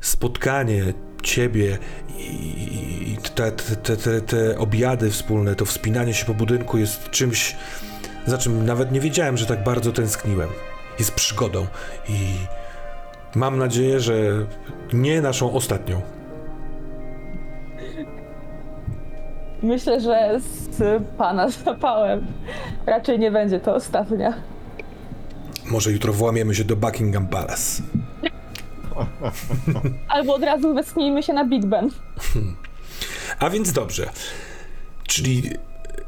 Spotkanie ciebie i te, te, te, te obiady wspólne, to wspinanie się po budynku jest czymś, za czym nawet nie wiedziałem, że tak bardzo tęskniłem. Jest przygodą i mam nadzieję, że nie naszą ostatnią.
Myślę, że z pana zapałem raczej nie będzie to ostatnia.
Może jutro włamiemy się do Buckingham Palace.
Albo od razu westchnijmy się na Big Ben.
A więc dobrze. Czyli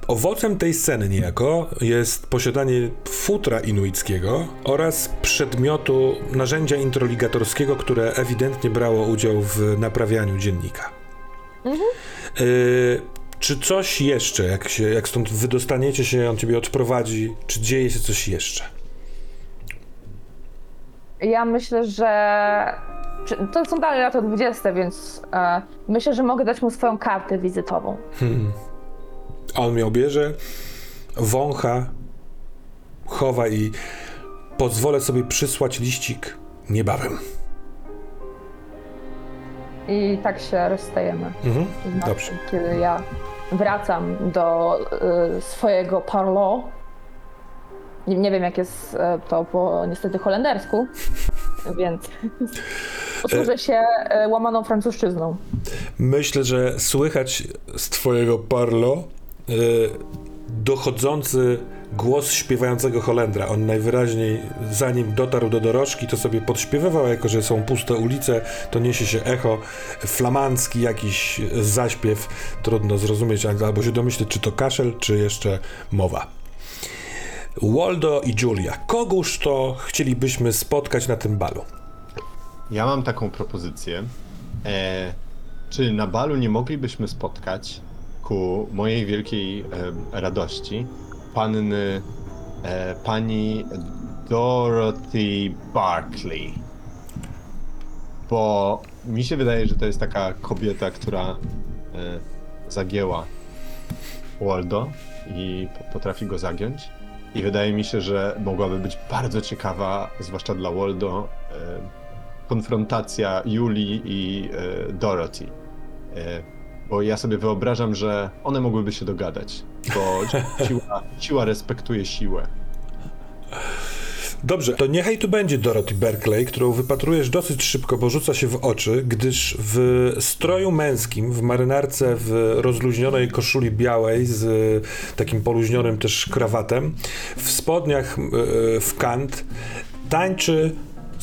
owocem tej sceny niejako jest posiadanie futra inuickiego oraz przedmiotu narzędzia introligatorskiego, które ewidentnie brało udział w naprawianiu dziennika. Y, czy coś jeszcze, jak, się, jak stąd wydostaniecie się, on ciebie odprowadzi, czy dzieje się coś jeszcze?
Ja myślę, że. To są dalej lata 20, więc e, myślę, że mogę dać mu swoją kartę wizytową.
A on mnie obierze, wącha, chowa i pozwolę sobie przysłać liścik niebawem.
I tak się rozstajemy.
Mhm.
Znaczy,
Dobrze.
Kiedy ja wracam do y, swojego parlo. Nie, nie wiem, jak jest e, to po niestety holendersku, więc posłużę się e, łamaną francuszczyzną.
Myślę, że słychać z twojego parlo dochodzący głos śpiewającego Holendra. On najwyraźniej, zanim dotarł do dorożki, to sobie podśpiewywał, jako że są puste ulice, to niesie się echo, flamandzki jakiś zaśpiew. Trudno zrozumieć albo się domyśleć, czy to kaszel, czy jeszcze mowa. Waldo i Julia. Kogóż to chcielibyśmy spotkać na tym balu?
Ja mam taką propozycję. E, czy na balu nie moglibyśmy spotkać ku mojej wielkiej e, radości panny, e, pani Dorothy Barkley? Bo mi się wydaje, że to jest taka kobieta, która e, zagięła Waldo i po- potrafi go zagiąć. I wydaje mi się, że mogłaby być bardzo ciekawa, zwłaszcza dla Waldo, e, konfrontacja Julii i e, Dorothy. E, bo ja sobie wyobrażam, że one mogłyby się dogadać, bo siła, siła respektuje siłę.
Dobrze, to niechaj tu będzie Dorothy Berkeley, którą wypatrujesz dosyć szybko, bo rzuca się w oczy, gdyż w stroju męskim, w marynarce, w rozluźnionej koszuli białej z e, takim poluźnionym też krawatem, w spodniach e, w kant, tańczy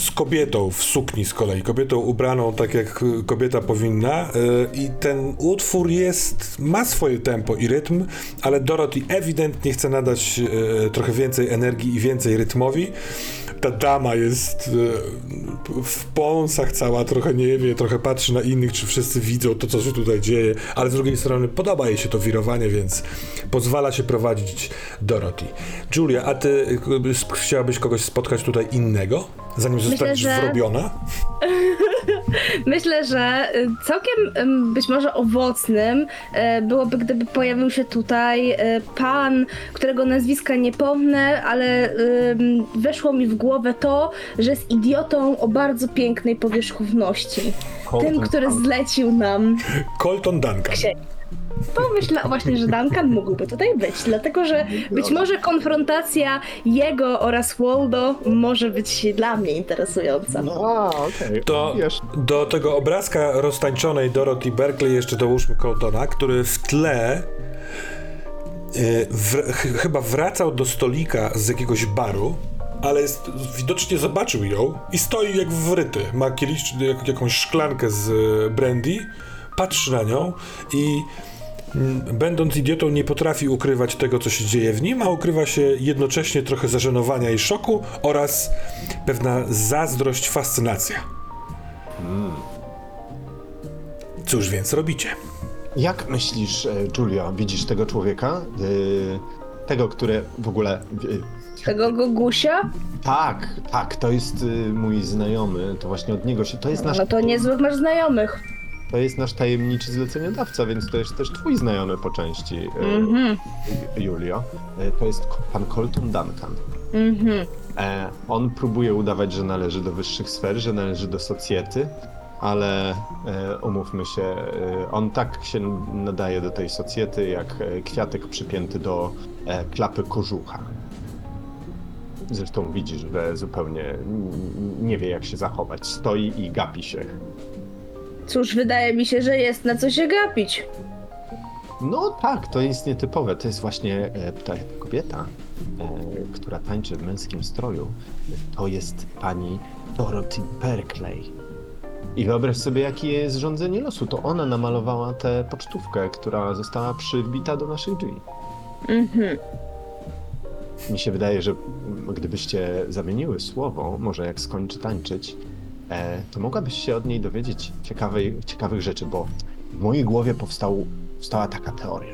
z kobietą w sukni z kolei, kobietą ubraną tak jak e, kobieta powinna e, i ten utwór jest, ma swoje tempo i rytm, ale Dorothy ewidentnie chce nadać e, trochę więcej energii i więcej rytmowi. Ta dama jest w pąsach cała, trochę nie wie, trochę patrzy na innych, czy wszyscy widzą to, co się tutaj dzieje, ale z drugiej strony podoba jej się to wirowanie, więc pozwala się prowadzić Dorothy. Julia, a ty chciałabyś kogoś spotkać tutaj innego, zanim zostaniesz
że-
wrobiona?
Myślę, że y, całkiem być może owocnym y, byłoby, gdyby pojawił się tutaj y, pan, którego nazwiska nie pomnę, ale weszło mi w głowę to, że jest idiotą o bardzo pięknej powierzchowności. Tym, który zlecił nam
Colton Duncan.
Pomyślę właśnie, że Duncan mógłby tutaj być, dlatego że być może konfrontacja jego oraz Waldo może być dla mnie interesująca.
No, okej.
To
Wiesz,
do tego obrazka roztańczonej Dorothy Berkeley jeszcze dołóżmy Coltona, który w tle y, ch, chyba wracał do stolika z jakiegoś baru ale jest, widocznie zobaczył ją i stoi jak wryty. Ma kielisz, jak, jakąś szklankę z brandy, patrzy na nią i mm, będąc idiotą nie potrafi ukrywać tego, co się dzieje w nim, a ukrywa się jednocześnie trochę zażenowania i szoku oraz pewna zazdrość, fascynacja. Cóż więc robicie?
Jak myślisz, e, Julia, widzisz tego człowieka? E, Tego, które w ogóle... e,
Tego Gogusia?
Tak, tak, to jest y, mój znajomy, to właśnie od niego się... To jest nasz,
No to niezłych masz znajomych.
To jest nasz tajemniczy zleceniodawca, więc to jest też twój znajomy po części, e,
Mhm,
Julio. E, To jest pan Colton Duncan.
mhm.
E, on próbuje udawać, że należy do wyższych sfer, że należy do socjety, ale umówmy się, on tak się nadaje do tej socjety, jak kwiatek przypięty do klapy kożucha. Zresztą widzisz, że zupełnie nie wie, jak się zachować. Stoi i gapi się.
Cóż, wydaje mi się, że jest na co się gapić.
No tak, to jest nietypowe. To jest właśnie e, ta kobieta, e, która tańczy w męskim stroju. To jest pani Dorothy Berkeley. I wyobraź sobie, jakie jest rządzenie losu. To ona namalowała tę pocztówkę, która została przybita do naszych drzwi.
Mhm.
Mi się wydaje, że gdybyście zamieniły słowo, może jak skończy tańczyć, to mogłabyś się od niej dowiedzieć ciekawej, ciekawych rzeczy, bo w mojej głowie powstał, powstała taka teoria.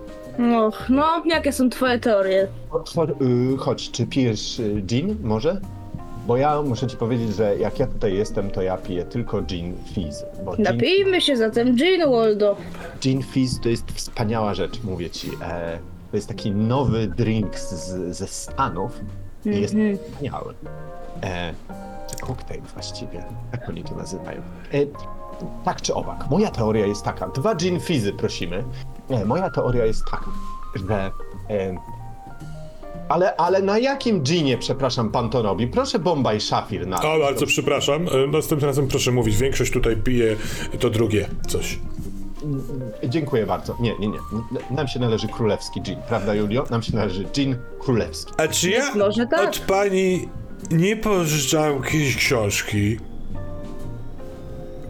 Och, no, jakie są twoje teorie?
Chodź, y, chodź, czy pijesz y, gin może? Bo ja muszę ci powiedzieć, że jak ja tutaj jestem, to ja piję tylko gin fizz. Bo gin,
Napijmy się zatem gin, Waldo.
gin fizz to jest wspaniała rzecz, mówię ci. E, to jest taki nowy drink z, ze Stanów i jest
Mhm.
wspaniały. E, czy koktajl właściwie, tak oni to nazywają. E, tak czy owak, moja teoria jest taka. Dwa gin fizzy prosimy. Nie, moja teoria jest taka, że... E, ale, ale na jakim ginie, przepraszam, pan to robi? Proszę Bombaj Szafir na...
O, bardzo przepraszam. E, Następnym razem proszę mówić. Większość tutaj pije to drugie coś.
Dziękuję bardzo. Nie, nie, nie. Nam się należy królewski gin, prawda Julio? Nam się należy gin królewski.
A czy ja
tak.
od pani nie pożyczałem jakiejś książki?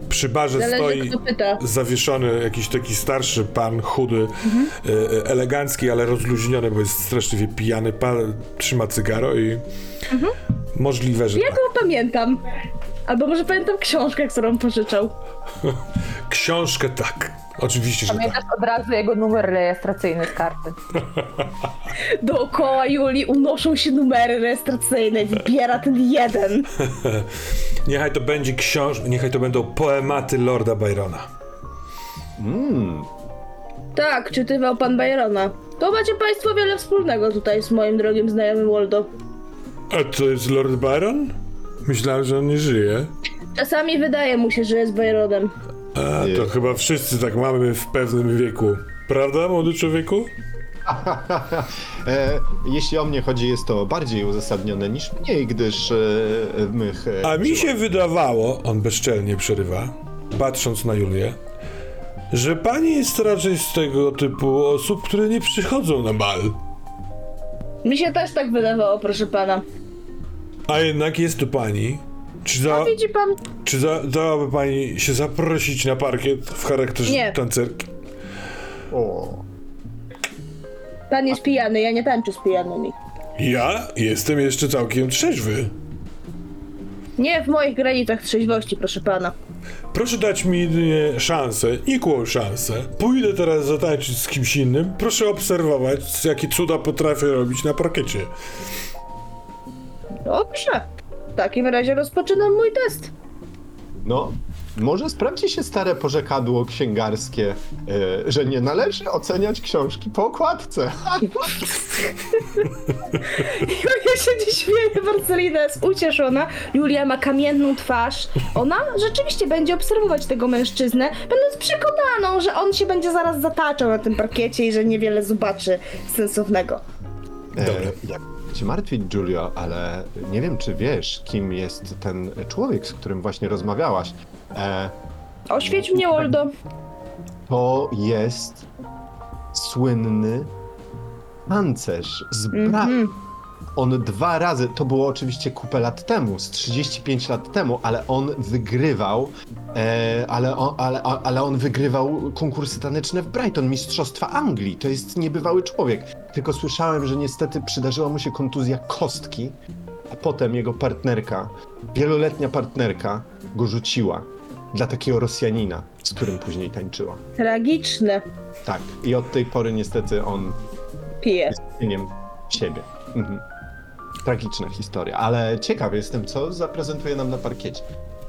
Przy barze
Zależy,
stoi zawieszony jakiś taki starszy pan, chudy, e, elegancki, ale rozluźniony, bo jest straszliwie pijany, pan trzyma cygaro i możliwe, że
Ja
tak.
go pamiętam. Albo może pamiętam książkę, którą pożyczał.
Książkę tak. Oczywiście, że tak.
Pamiętasz od razu jego numer rejestracyjny z karty.
Dookoła Julii unoszą się numery rejestracyjne, wybiera ten jeden.
Niechaj to będzie książ... Niechaj to będą poematy Lorda Byrona.
Mmm,
Tak, czytywał pan Byrona. To macie państwo wiele wspólnego tutaj z moim drogim znajomym Waldo.
A to jest Lord Byron? Myślałem, że on nie żyje.
Czasami wydaje mu się, że jest Byronem.
A,
Nie.
to chyba wszyscy tak mamy w pewnym wieku. Prawda, młody człowieku?
e, jeśli o mnie chodzi, jest to bardziej uzasadnione niż mniej, gdyż e, mych... E,
A mi się wydawało, on bezczelnie przerywa, patrząc na Julię, że pani jest raczej z tego typu osób, które nie przychodzą na bal.
Mi się też tak wydawało, proszę pana.
A jednak jest tu pani. Czy, za,
A widzi pan?
czy za, dałaby pani się zaprosić na parkiet w charakterze
Nie.
tancerki?
O,
Pan jest pijany, ja nie tańczę z pijanymi.
Ja jestem jeszcze całkiem trzeźwy.
Nie w moich granicach trzeźwości, proszę pana.
Proszę dać mi jedynie szansę, nikłą szansę. Pójdę teraz zatańczyć z kimś innym. Proszę obserwować, jakie cuda potrafię robić na parkiecie.
Dobrze. W takim razie rozpoczynam mój test.
no, może sprawdzi się stare porzekadło księgarskie, e, że nie należy oceniać książki po okładce.
Ja się nie śmieję, Marcelina jest ucieszona. Julia ma kamienną twarz. Ona rzeczywiście będzie obserwować tego mężczyznę, będąc przekonaną, że on się będzie zaraz zataczał na tym parkiecie i że niewiele zobaczy sensownego.
Dobra.
E, jak cię martwić, Julio, ale nie wiem, czy wiesz, kim jest ten człowiek, z którym właśnie rozmawiałaś. E,
Oświeć mnie, Waldo.
to jest słynny pancerz z.
Mhm.
On dwa razy, to było oczywiście kupę lat temu, z 35 lat temu, ale on wygrywał, e, ale, on, ale, ale on wygrywał konkursy taneczne w Brighton, Mistrzostwa Anglii. To jest niebywały człowiek. Tylko słyszałem, że niestety przydarzyła mu się kontuzja kostki, a potem jego partnerka, wieloletnia partnerka, go rzuciła dla takiego Rosjanina, z którym później tańczyła.
Tragiczne.
Tak, i od tej pory niestety on
Pije.
jest cieniem siebie. Mhm. Tragiczna historia, ale ciekawy jestem, co zaprezentuje nam na parkiecie.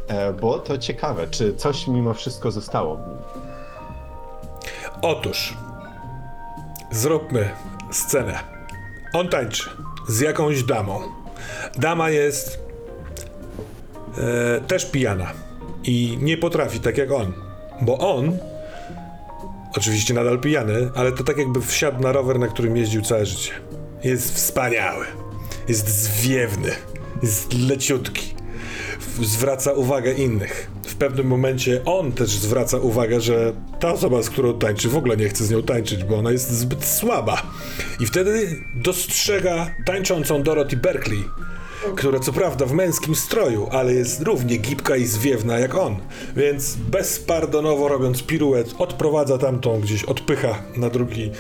E, bo to ciekawe, czy coś mimo wszystko zostało w nim.
Otóż, zróbmy scenę. On tańczy z jakąś damą. Dama jest e, też pijana i nie potrafi tak jak on, bo on, oczywiście nadal pijany, ale to tak jakby wsiadł na rower, na którym jeździł całe życie. Jest wspaniały, jest zwiewny, jest leciutki, zwraca uwagę innych. W pewnym momencie on też zwraca uwagę, że ta osoba, z którą tańczy, w ogóle nie chce z nią tańczyć, bo ona jest zbyt słaba. I wtedy dostrzega tańczącą Dorothy Berkeley, która co prawda w męskim stroju, ale jest równie gibka i zwiewna jak on. Więc bezpardonowo robiąc piruet, odprowadza tamtą gdzieś, odpycha na drugi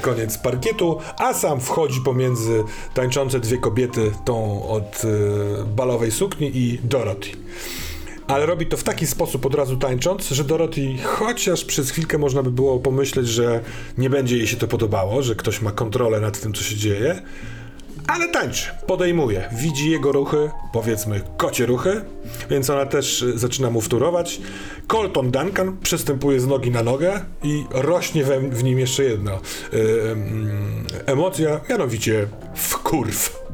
koniec parkietu, a sam wchodzi pomiędzy tańczące dwie kobiety, tą od y, balowej sukni i Dorothy. Ale robi to w taki sposób od razu tańcząc, że Dorothy, chociaż przez chwilkę można by było pomyśleć, że nie będzie jej się to podobało, że ktoś ma kontrolę nad tym, co się dzieje, ale tańczy, podejmuje, widzi jego ruchy, powiedzmy kocie ruchy, więc ona też y, zaczyna mu wtórować. Colton Duncan przystępuje z nogi na nogę i rośnie we, w nim jeszcze jedna mm, emocja, mianowicie wkurw.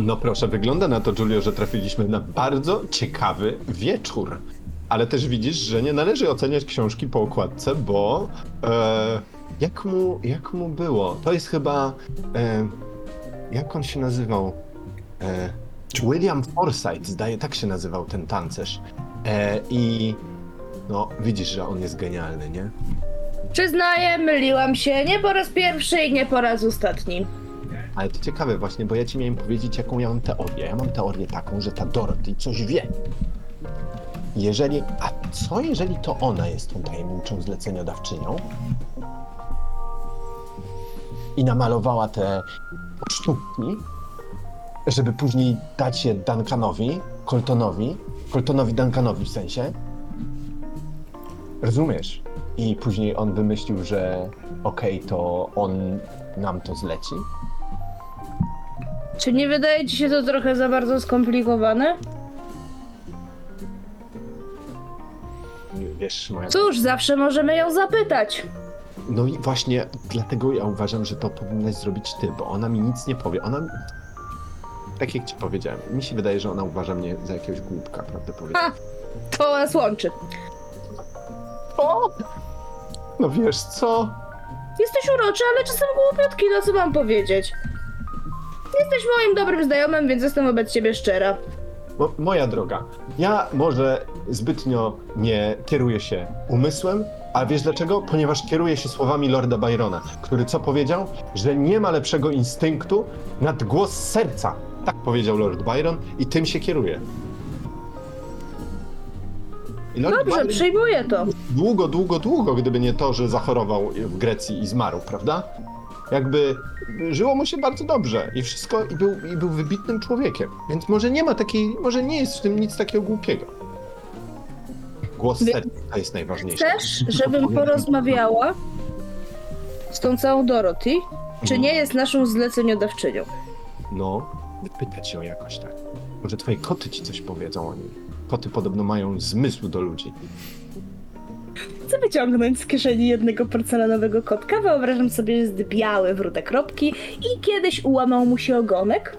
No proszę, wygląda na to, Julio, że trafiliśmy na bardzo ciekawy wieczór. Ale też widzisz, że nie należy oceniać książki po okładce, bo e, jak, mu, jak mu było? To jest chyba. E, jak on się nazywał? E, William Forsythe, zdaje, tak się nazywał ten tancerz. E, I no, widzisz, że on jest genialny, nie?
Przyznaję, myliłam się nie po raz pierwszy i nie po raz ostatni.
Ale to ciekawe właśnie, bo ja ci miałem powiedzieć, jaką ja mam teorię. Ja mam teorię taką, że ta Dorothy coś wie. Jeżeli... A co jeżeli to ona jest tą tajemniczą zleceniodawczynią? I namalowała te sztuki, żeby później dać je Duncanowi, Coltonowi, Coltonowi Duncanowi w sensie. Rozumiesz? I później on wymyślił, że okej, to on nam to zleci.
Czy nie wydaje ci się to trochę za bardzo skomplikowane?
Wiesz, moja...
Cóż, zawsze możemy ją zapytać.
No i właśnie dlatego ja uważam, że to powinnaś zrobić ty, bo ona mi nic nie powie. Ona. Tak jak ci powiedziałem, mi się wydaje, że ona uważa mnie za jakiegoś głupka, prawdę powiedzieć.
Ha! To nas łączy.
O! No wiesz co?
Jesteś uroczy, ale czasem głupiotki, no co mam powiedzieć? Jesteś moim dobrym znajomym, więc jestem wobec ciebie szczera.
Mo- moja droga, ja może zbytnio nie kieruję się umysłem, a wiesz dlaczego? Ponieważ kieruję się słowami Lorda Byrona, który co powiedział? Że nie ma lepszego instynktu nad głos serca. Tak powiedział Lord Byron i tym się kieruje. I Lord
Dobrze,
Byron
przyjmuję to.
długo, długo, długo, gdyby nie to, że zachorował w Grecji i zmarł, prawda? Jakby żyło mu się bardzo dobrze i wszystko, i był, i był wybitnym człowiekiem. Więc może nie ma takiej, może nie jest w tym nic takiego głupiego. Głos serca jest najważniejsze.
Chcesz, żebym porozmawiała z tą całą Dorothy? Czy nie jest naszą zleceniodawczynią?
No, wypytać ją jakoś tak. Może twoje koty ci coś powiedzą o niej. Koty podobno mają zmysł do ludzi.
Chcę wyciągnąć z kieszeni jednego porcelanowego kotka. Wyobrażam sobie, że jest biały, wróte kropki i kiedyś ułamał mu się ogonek.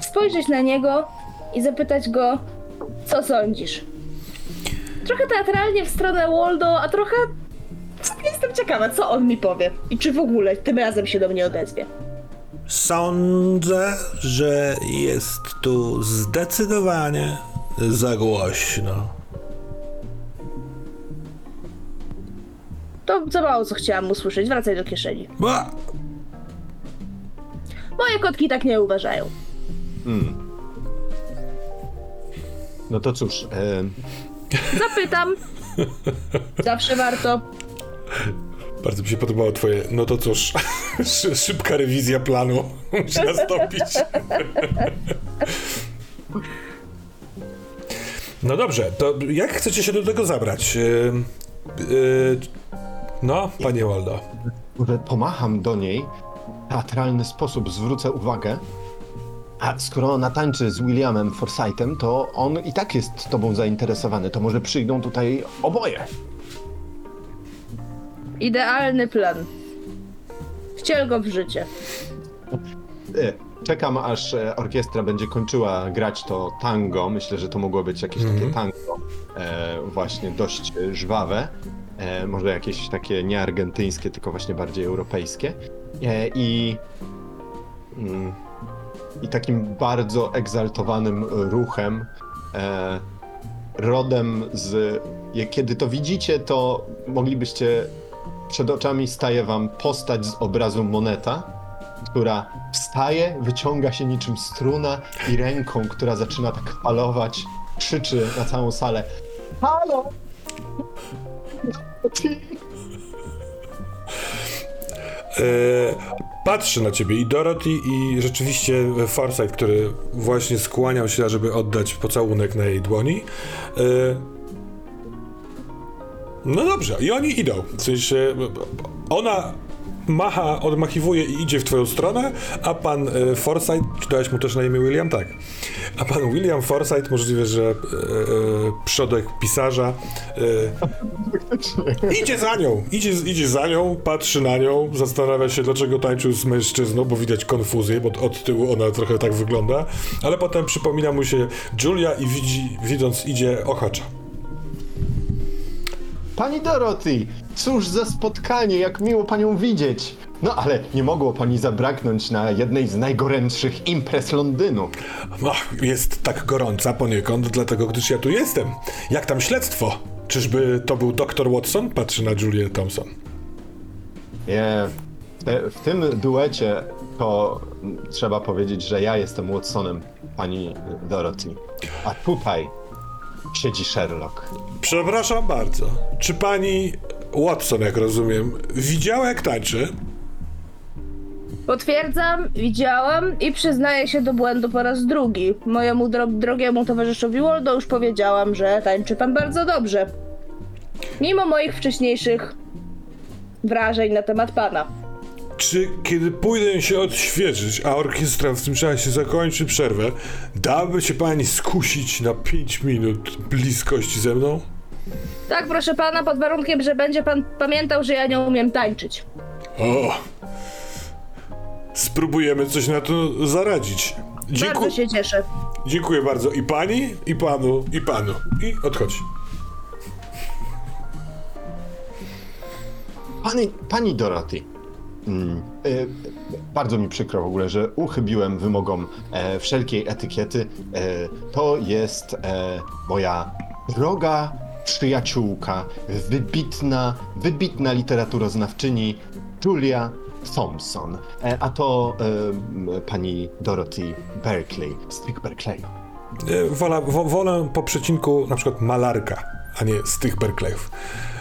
Spojrzeć na niego i zapytać go, co sądzisz? Trochę teatralnie w stronę Waldo, a trochę jestem ciekawa, co on mi powie. I czy w ogóle tym razem się do mnie odezwie.
Sądzę, że jest tu zdecydowanie za głośno.
To za mało, co chciałam usłyszeć. Wracaj do kieszeni.
Ba!
Moje kotki tak nie uważają.
Mm. No to cóż, e,
Zapytam. Zawsze warto.
Bardzo mi się podobało twoje, no to cóż, szy- szybka rewizja planu musi nastąpić. No dobrze, to jak chcecie się do tego zabrać? Yy, yy, no, panie Waldo.
pomacham do niej w teatralny sposób, zwrócę uwagę. A skoro ona tańczy z Williamem Forsythem, to on i tak jest tobą zainteresowany. To może przyjdą tutaj oboje.
Idealny plan. Wciel go w życie.
E, Czekam, aż e, orkiestra będzie kończyła grać to tango. Myślę, że to mogło być jakieś
Mhm.
takie tango, e, właśnie dość e, żwawe. E, może jakieś takie nie argentyńskie, tylko właśnie bardziej europejskie. E, I, mm, I takim bardzo egzaltowanym ruchem, e, rodem z. Kiedy to widzicie, to moglibyście. Przed oczami staje wam postać z obrazu Moneta, która wstaje, wyciąga się niczym struna i ręką, która zaczyna tak falować, krzyczy na całą salę. Halo!
E, patrzy na ciebie i Dorothy i rzeczywiście Forsyth, który właśnie skłaniał się, żeby oddać pocałunek na jej dłoni. E, no dobrze, i oni idą. W sensie ona macha, odmachiwuje i idzie w twoją stronę, a pan e, Forsyth, czy dałeś mu też na imię William? Tak. A pan William Forsyth, możliwe, że e, e, przodek pisarza, e, Idzie za nią, idzie, idzie za nią, patrzy na nią, zastanawia się, dlaczego tańczył z mężczyzną, bo widać konfuzję, bo od tyłu ona trochę tak wygląda, ale potem przypomina mu się Julia i widzi, widząc idzie ochacza.
Pani Dorothy, cóż za spotkanie, jak miło panią widzieć. No ale nie mogło pani zabraknąć na jednej z najgorętszych imprez Londynu.
Ach, jest tak gorąca poniekąd, dlatego gdyż ja tu jestem. Jak tam śledztwo? Czyżby to był doktor Watson? Patrzy na Julię Thompson.
Nie, w, te, w tym duecie to trzeba powiedzieć, że ja jestem Watsonem, pani Dorothy. A tutaj siedzi Sherlock.
Przepraszam bardzo. Czy pani Watson, jak rozumiem, widziała jak tańczy?
Potwierdzam, widziałam i przyznaję się do błędu po raz drugi. Mojemu dro drogiemu towarzyszowi Waldo już powiedziałam, że tańczy pan bardzo dobrze. Mimo moich wcześniejszych wrażeń na temat pana.
Czy kiedy pójdę się odświeżyć, a orkiestra w tym czasie zakończy przerwę, dałaby się pani skusić na 5 minut bliskości ze mną?
Tak, proszę pana, pod warunkiem, że będzie pan pamiętał, że ja nie umiem tańczyć.
O! Spróbujemy coś na to zaradzić. Dziękuję,
Bardzo się cieszę.
dziękuję bardzo i pani, i panu, i panu. I odchodzi.
Pani, pani Dorothy. Mm, y, bardzo mi przykro w ogóle, że uchybiłem wymogom e, wszelkiej etykiety. E, to jest e, moja droga przyjaciółka, wybitna, wybitna literaturoznawczyni Julia Thompson. E, a to e, pani Dorothy Berkeley z tych Berkeleyu.
E, Wola, wo, wolę po przecinku na przykład malarka, a nie z tych Berkeleyów.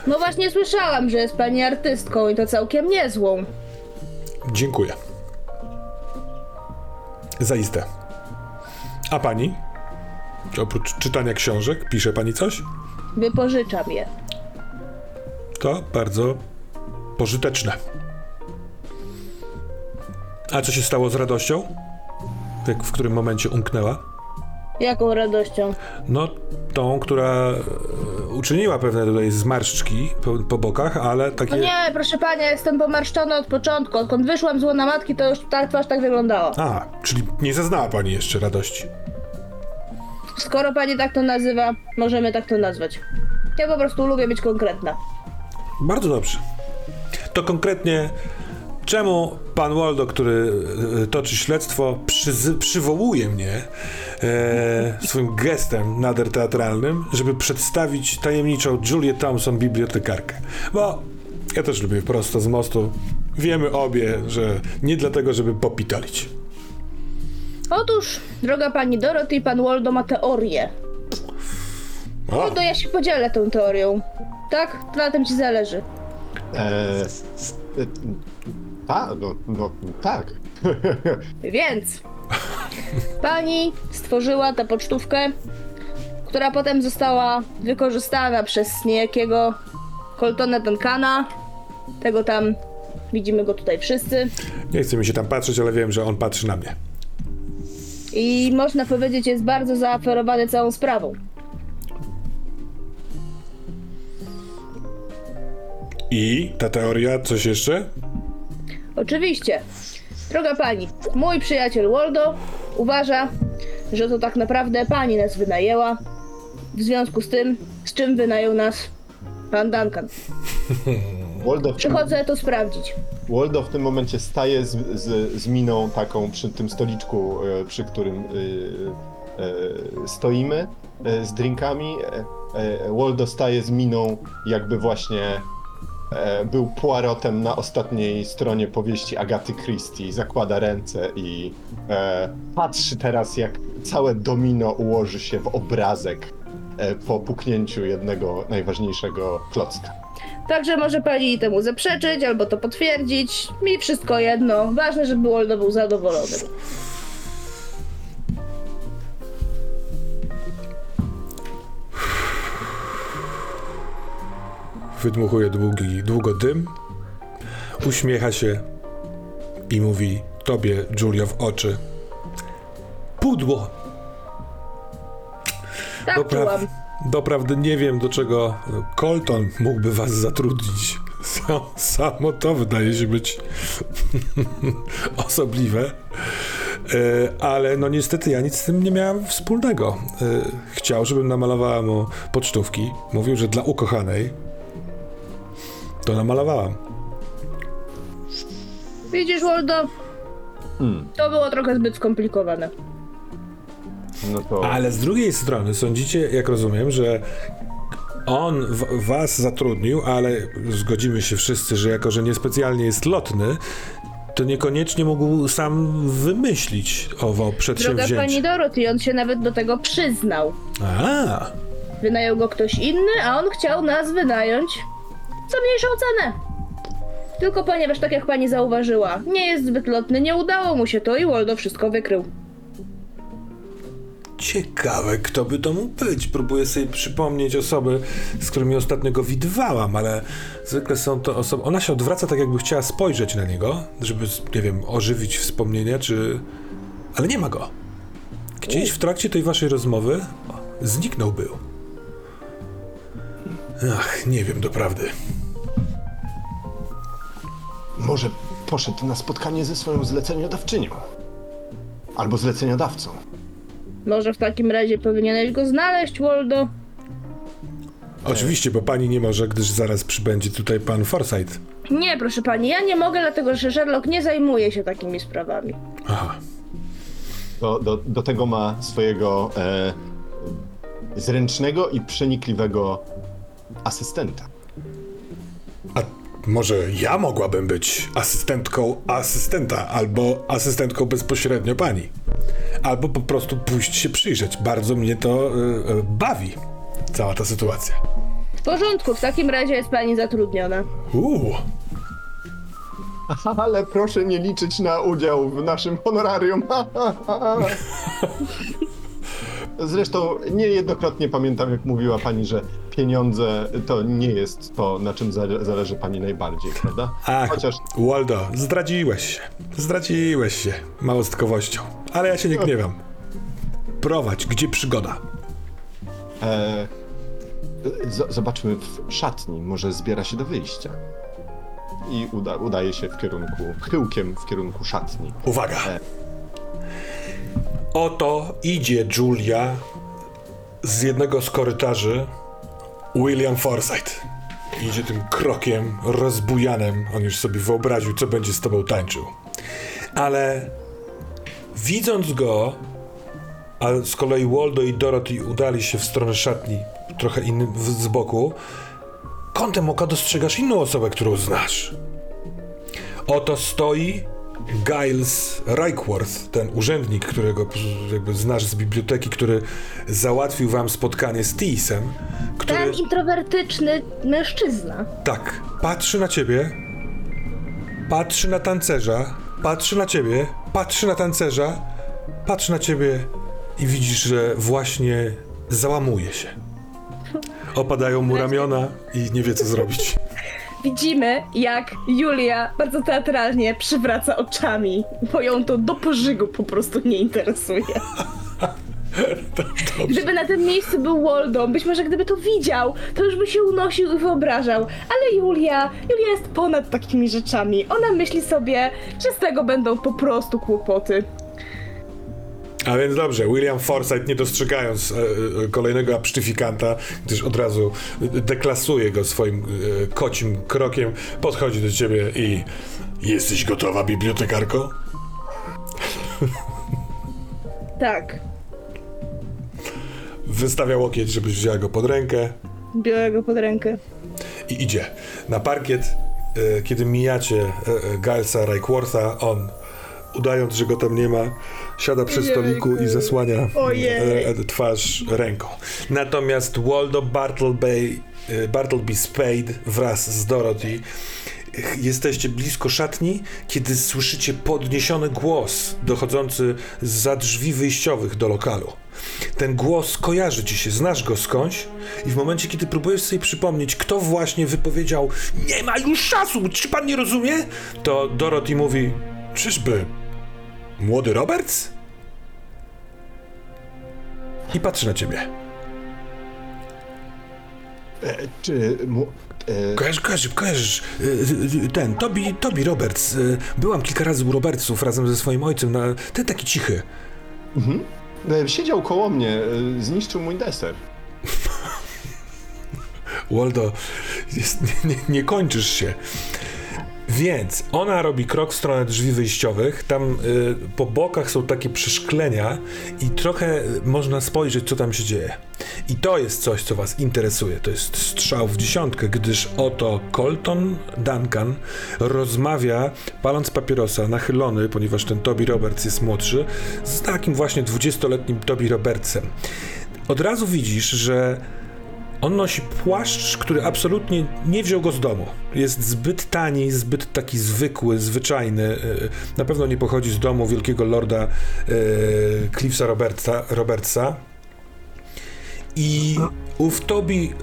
No właśnie słyszałam, że jest pani artystką i to całkiem niezłą.
Dziękuję. Zaiste. A pani? Oprócz czytania książek, pisze pani coś?
Wypożyczam je.
To bardzo pożyteczne. A co się stało z radością? Jak, w którym momencie umknęła?
Jaką radością.
No, tą, która uczyniła pewne tutaj zmarszczki po, po bokach, ale takie...
No nie, proszę pana, jestem pomarszczona od początku. Odkąd wyszłam z łona matki, to już ta twarz tak wyglądała.
A, czyli nie zaznała pani jeszcze radości.
Skoro pani tak to nazywa, możemy tak to nazwać. Ja po prostu lubię być konkretna.
Bardzo dobrze. To konkretnie, czemu pan Waldo, który e, toczy śledztwo, przyzy- przywołuje mnie e, swoim gestem nader teatralnym, żeby przedstawić tajemniczą Julię Thompson, bibliotekarkę? Bo ja też lubię prosto z mostu. Wiemy obie, że nie dlatego, żeby popitolić.
Otóż, droga pani Dorothy, pan Waldo ma teorię.
O,
Waldo, ja się podzielę tą teorią. Tak? To na tym ci zależy.
E, e, ta, no, no, tak.
Więc pani stworzyła tę pocztówkę, która potem została wykorzystana przez niejakiego Coltona Duncana. Tego tam widzimy go tutaj wszyscy.
nie chce mi się tam patrzeć, ale wiem, że on patrzy na mnie.
I można powiedzieć, jest bardzo zaaferowany całą sprawą.
I ta teoria, coś jeszcze?
Oczywiście. Droga pani, mój przyjaciel Waldo uważa, że to tak naprawdę pani nas wynajęła. W związku z tym, z czym wynajął nas pan Duncan.
Waldo w, tym,
Przychodzę to sprawdzić.
Waldo w tym momencie staje z, z, z miną taką przy tym stoliczku, e, przy którym e, e, stoimy e, z drinkami. E, e, Waldo staje z miną, jakby właśnie był Poirotem na ostatniej stronie powieści Agaty Christie. Zakłada ręce i e, patrzy teraz, jak całe domino ułoży się w obrazek e, po puknięciu jednego najważniejszego klocka.
Także może pani temu zaprzeczyć albo to potwierdzić. Mi wszystko jedno. Ważne, żeby Waldo był zadowolony.
Wydmuchuje długi, długo dym, uśmiecha się i mówi tobie, Julio, w oczy. Pudło!
Tak
Dopra-
czułam.
doprawdy nie wiem, do czego Colton mógłby was zatrudnić. Sa- Samo to wydaje się być osobliwe. E, ale no niestety ja nic z tym nie miałem wspólnego. E, chciał, żebym namalowała mu pocztówki. Mówił, że dla ukochanej. To namalowałam.
Widzisz, Waldo?
Hmm.
To było trochę zbyt skomplikowane.
No to...
Ale z drugiej strony sądzicie, jak rozumiem, że on w, was zatrudnił, ale zgodzimy się wszyscy, że jako, że niespecjalnie jest lotny, to niekoniecznie mógł sam wymyślić owo
Droga pani
przedsięwzięcie.
Dorothy, on się nawet do tego przyznał.
A,
Wynajął go ktoś inny, a on chciał nas wynająć za mniejszą cenę. Tylko ponieważ, tak jak pani zauważyła, nie jest zbyt lotny, nie udało mu się to i Waldo wszystko wykrył.
ciekawe, kto by to mógł być. Próbuję sobie przypomnieć osoby, z którymi ostatnio go widywałam, ale zwykle są to osoby... Ona się odwraca tak, jakby chciała spojrzeć na niego, żeby, nie wiem, ożywić wspomnienia, czy... Ale nie ma go. Gdzieś w trakcie tej waszej rozmowy zniknął był. Ach, nie wiem doprawdy.
Może poszedł na spotkanie ze swoją zleceniodawczynią. Albo zleceniodawcą.
Może w takim razie powinieneś go znaleźć, Waldo?
Oczywiście, bo pani nie może, gdyż zaraz przybędzie tutaj pan Forsyth.
Nie, proszę pani, ja nie mogę, dlatego że Sherlock nie zajmuje się takimi sprawami.
Aha.
Do, do, do tego ma swojego e, zręcznego i przenikliwego asystenta.
A może ja mogłabym być asystentką asystenta, albo asystentką bezpośrednio pani. Albo po prostu pójść się przyjrzeć. Bardzo mnie to y, y, bawi, cała ta sytuacja.
W porządku, w takim razie jest pani zatrudniona.
Uuu,
Ale proszę nie liczyć na udział w naszym honorarium. Zresztą niejednokrotnie pamiętam, jak mówiła pani, że pieniądze to nie jest to, na czym zale- zależy pani najbardziej, prawda?
ach,
Chociaż
Waldo, zdradziłeś się. Zdradziłeś się małostkowością. Ale ja się nie gniewam. Prowadź, gdzie przygoda.
e, z- zobaczmy w szatni, może zbiera się do wyjścia. I uda, udaje się w kierunku, chyłkiem w kierunku szatni.
Uwaga!
E.
Oto idzie Julia z jednego z korytarzy William Forsythe. Idzie tym krokiem rozbujanym. On już sobie wyobraził, co będzie z tobą tańczył. Ale widząc go, a z kolei Waldo i Dorothy udali się w stronę szatni, trochę innym z boku, kątem oka dostrzegasz inną osobę, którą znasz. Oto stoi Giles Reichworth, ten urzędnik, którego jakby znasz z biblioteki, który załatwił wam spotkanie z Teesem, który
Ten introwertyczny mężczyzna.
tak patrzy na ciebie, patrzy na tancerza, patrzy na ciebie, patrzy na tancerza, patrzy na ciebie i widzisz, że właśnie załamuje się. Opadają mu ramiona i nie wie co zrobić.
Widzimy, jak Julia bardzo teatralnie przywraca oczami, bo ją to do pożygu po prostu nie interesuje. Gdyby na tym miejscu był Waldo, być może gdyby to widział, to już by się unosił i wyobrażał. Ale Julia, Julia jest ponad takimi rzeczami. Ona myśli sobie, że z tego będą po prostu kłopoty.
A więc dobrze, William Forsythe, nie dostrzegając e, e, kolejnego absztyfikanta, gdyż od razu deklasuje go swoim e, kocim krokiem, podchodzi do ciebie i... Jesteś gotowa, bibliotekarko?
Tak,
Wystawia łokieć, żebyś wzięła go pod rękę
biorę go pod rękę.
i idzie. Na parkiet, e, kiedy mijacie e, e, Gilesa Reichwortha, on, udając, że go tam nie ma, siada przy stoliku i zasłania
Ojej.
e, twarz ręką. Natomiast Waldo Bartleby, e, Bartleby Spade wraz z Dorothy jesteście blisko szatni, kiedy słyszycie podniesiony głos dochodzący za drzwi wyjściowych do lokalu. Ten głos kojarzy ci się, znasz go skądś i w momencie, kiedy próbujesz sobie przypomnieć, kto właśnie wypowiedział nie ma już czasu, czy pan nie rozumie? To Dorothy mówi, czyżby młody Roberts? I patrzy na ciebie.
E, czy... Mu, e,
kojarzysz, kojarzysz, y, y, y, ten, Toby, Toby Roberts. y, Byłam kilka razy u Robertsów razem ze swoim ojcem, na, ten taki cichy.
e, siedział koło mnie, e, zniszczył mój deser.
Waldo, jest, nie, nie, nie kończysz się. Więc ona robi krok w stronę drzwi wyjściowych. Tam y, po bokach są takie przeszklenia i trochę można spojrzeć, co tam się dzieje. I to jest coś, co Was interesuje. To jest strzał w dziesiątkę, gdyż oto Colton Duncan rozmawia, paląc papierosa, nachylony, ponieważ ten Toby Roberts jest młodszy, z takim właśnie 20-letnim Toby Robertsem. Od razu widzisz, że on nosi płaszcz, który absolutnie nie wziął go z domu. Jest zbyt tani, zbyt taki zwykły, zwyczajny. e, Na pewno nie pochodzi z domu wielkiego lorda e, Cliffsa Robertsa, Robertsa. I ów Tobi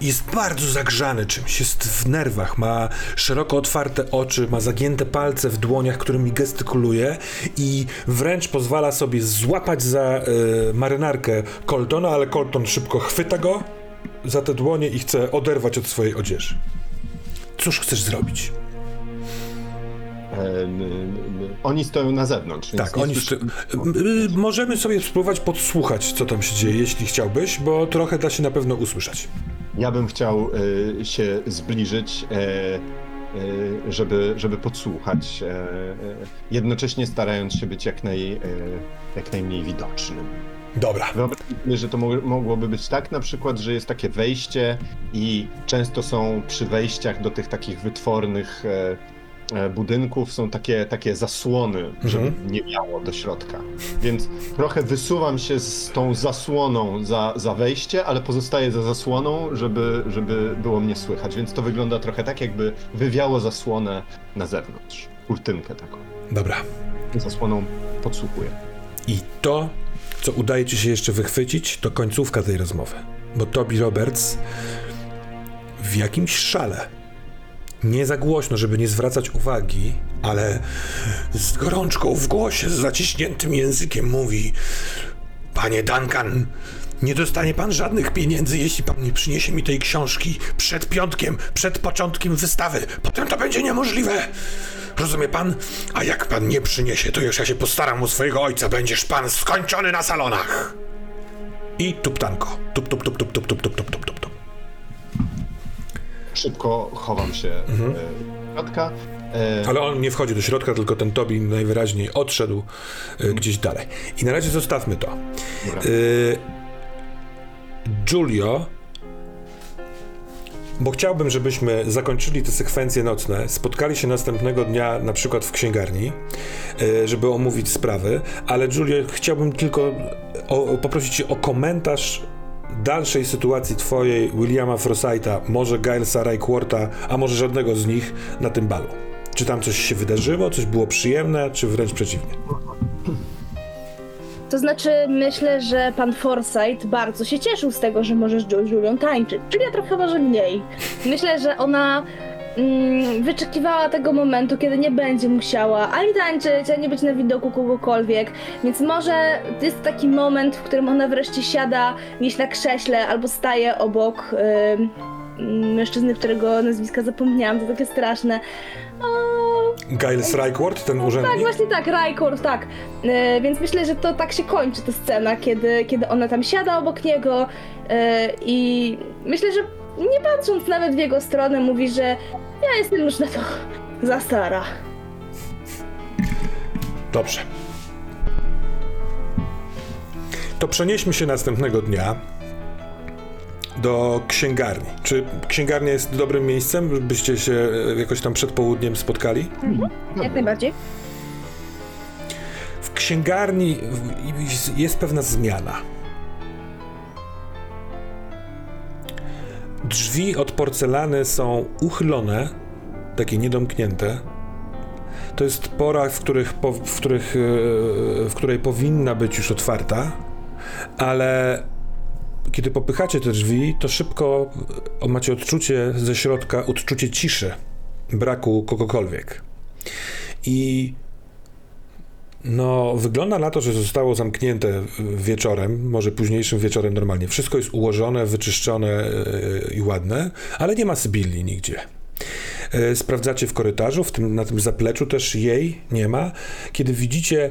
jest bardzo zagrzany czymś, jest w nerwach, ma szeroko otwarte oczy, ma zagięte palce w dłoniach, którymi gestykuluje i wręcz pozwala sobie złapać za e, marynarkę Coltona, ale Colton szybko chwyta go za te dłonie i chce oderwać od swojej odzieży. Cóż chcesz zrobić?
E, oni stoją na zewnątrz.
Tak, oni. Możemy sobie spróbować podsłuchać, co tam się dzieje, jeśli chciałbyś, bo trochę da się na pewno usłyszeć.
Ja bym chciał e, się zbliżyć, e, e, żeby, żeby podsłuchać, jednocześnie starając się być jak, naj, jak najmniej widocznym.
Dobra.
Wyobraź sobie, że to mo- mogłoby być tak na przykład, że jest takie wejście i często są przy wejściach do tych takich wytwornych e, e, budynków są takie, takie zasłony, żeby nie miało do środka. Więc trochę wysuwam się z tą zasłoną za, za wejście, ale pozostaję za zasłoną, żeby, żeby było mnie słychać. Więc to wygląda trochę tak, jakby wywiało zasłonę na zewnątrz. Kurtynkę taką.
Dobra.
Zasłoną podsłuchuję.
I to, co udaje ci się jeszcze wychwycić, to końcówka tej rozmowy. Bo Toby Roberts w jakimś szale, nie za głośno, żeby nie zwracać uwagi, ale z gorączką w głosie, z zaciśniętym językiem mówi: Panie Duncan, nie dostanie pan żadnych pieniędzy, jeśli pan nie przyniesie mi tej książki przed piątkiem, przed początkiem wystawy. Potem to będzie niemożliwe. Rozumie pan? A jak pan nie przyniesie, to już ja się postaram o swojego ojca. Będziesz pan skończony na salonach. I tuptanko. Tup, tup, tup, tup, tup, tup, tup, tup, tup, tup.
Szybko chowam się e, do środka. E,
Ale on nie wchodzi do środka, tylko ten Tobi najwyraźniej odszedł y, gdzieś dalej. I na razie zostawmy to.
Dobra.
Giulio bo chciałbym, żebyśmy zakończyli te sekwencje nocne, spotkali się następnego dnia na przykład w księgarni, e, żeby omówić sprawy, ale Julia, chciałbym tylko o, poprosić cię o komentarz dalszej sytuacji twojej, Williama Frosite'a, może Gilesa Ryquarta, a może żadnego z nich na tym balu. Czy tam coś się wydarzyło, coś było przyjemne, czy wręcz przeciwnie?
To znaczy, myślę, że pan Forsyth bardzo się cieszył z tego, że możesz z Julią tańczyć. Julia trochę może mniej. Myślę, że ona mm, wyczekiwała tego momentu, kiedy nie będzie musiała ani tańczyć, ani być na widoku kogokolwiek. Więc może to jest taki moment, w którym ona wreszcie siada gdzieś na krześle albo staje obok ym, mężczyzny, którego nazwiska zapomniałam. To takie straszne. O,
Giles Ryquart, ten
tak,
urzędnik?
właśnie tak, Rajkord, tak. E, więc myślę, że to tak się kończy ta scena, kiedy, kiedy ona tam siada obok niego e, i myślę, że nie patrząc nawet w jego stronę mówi, że ja jestem już na to za stara.
Dobrze. To przenieśmy się następnego dnia do księgarni. Czy księgarnia jest dobrym miejscem, byście się e, jakoś tam przed południem spotkali?
Jak najbardziej.
W księgarni jest pewna zmiana. Drzwi od porcelany są uchylone, takie niedomknięte. To jest pora, w, których, w, których, e, w której powinna być już otwarta, ale kiedy popychacie te drzwi, to szybko e, macie odczucie ze środka, odczucie ciszy, braku kogokolwiek. I no, wygląda na to, że zostało zamknięte wieczorem, może późniejszym wieczorem normalnie. Wszystko jest ułożone, wyczyszczone yy, i ładne, ale nie ma Sybilli nigdzie. Yy, Sprawdzacie w korytarzu, w tym, na tym zapleczu też jej nie ma. Kiedy widzicie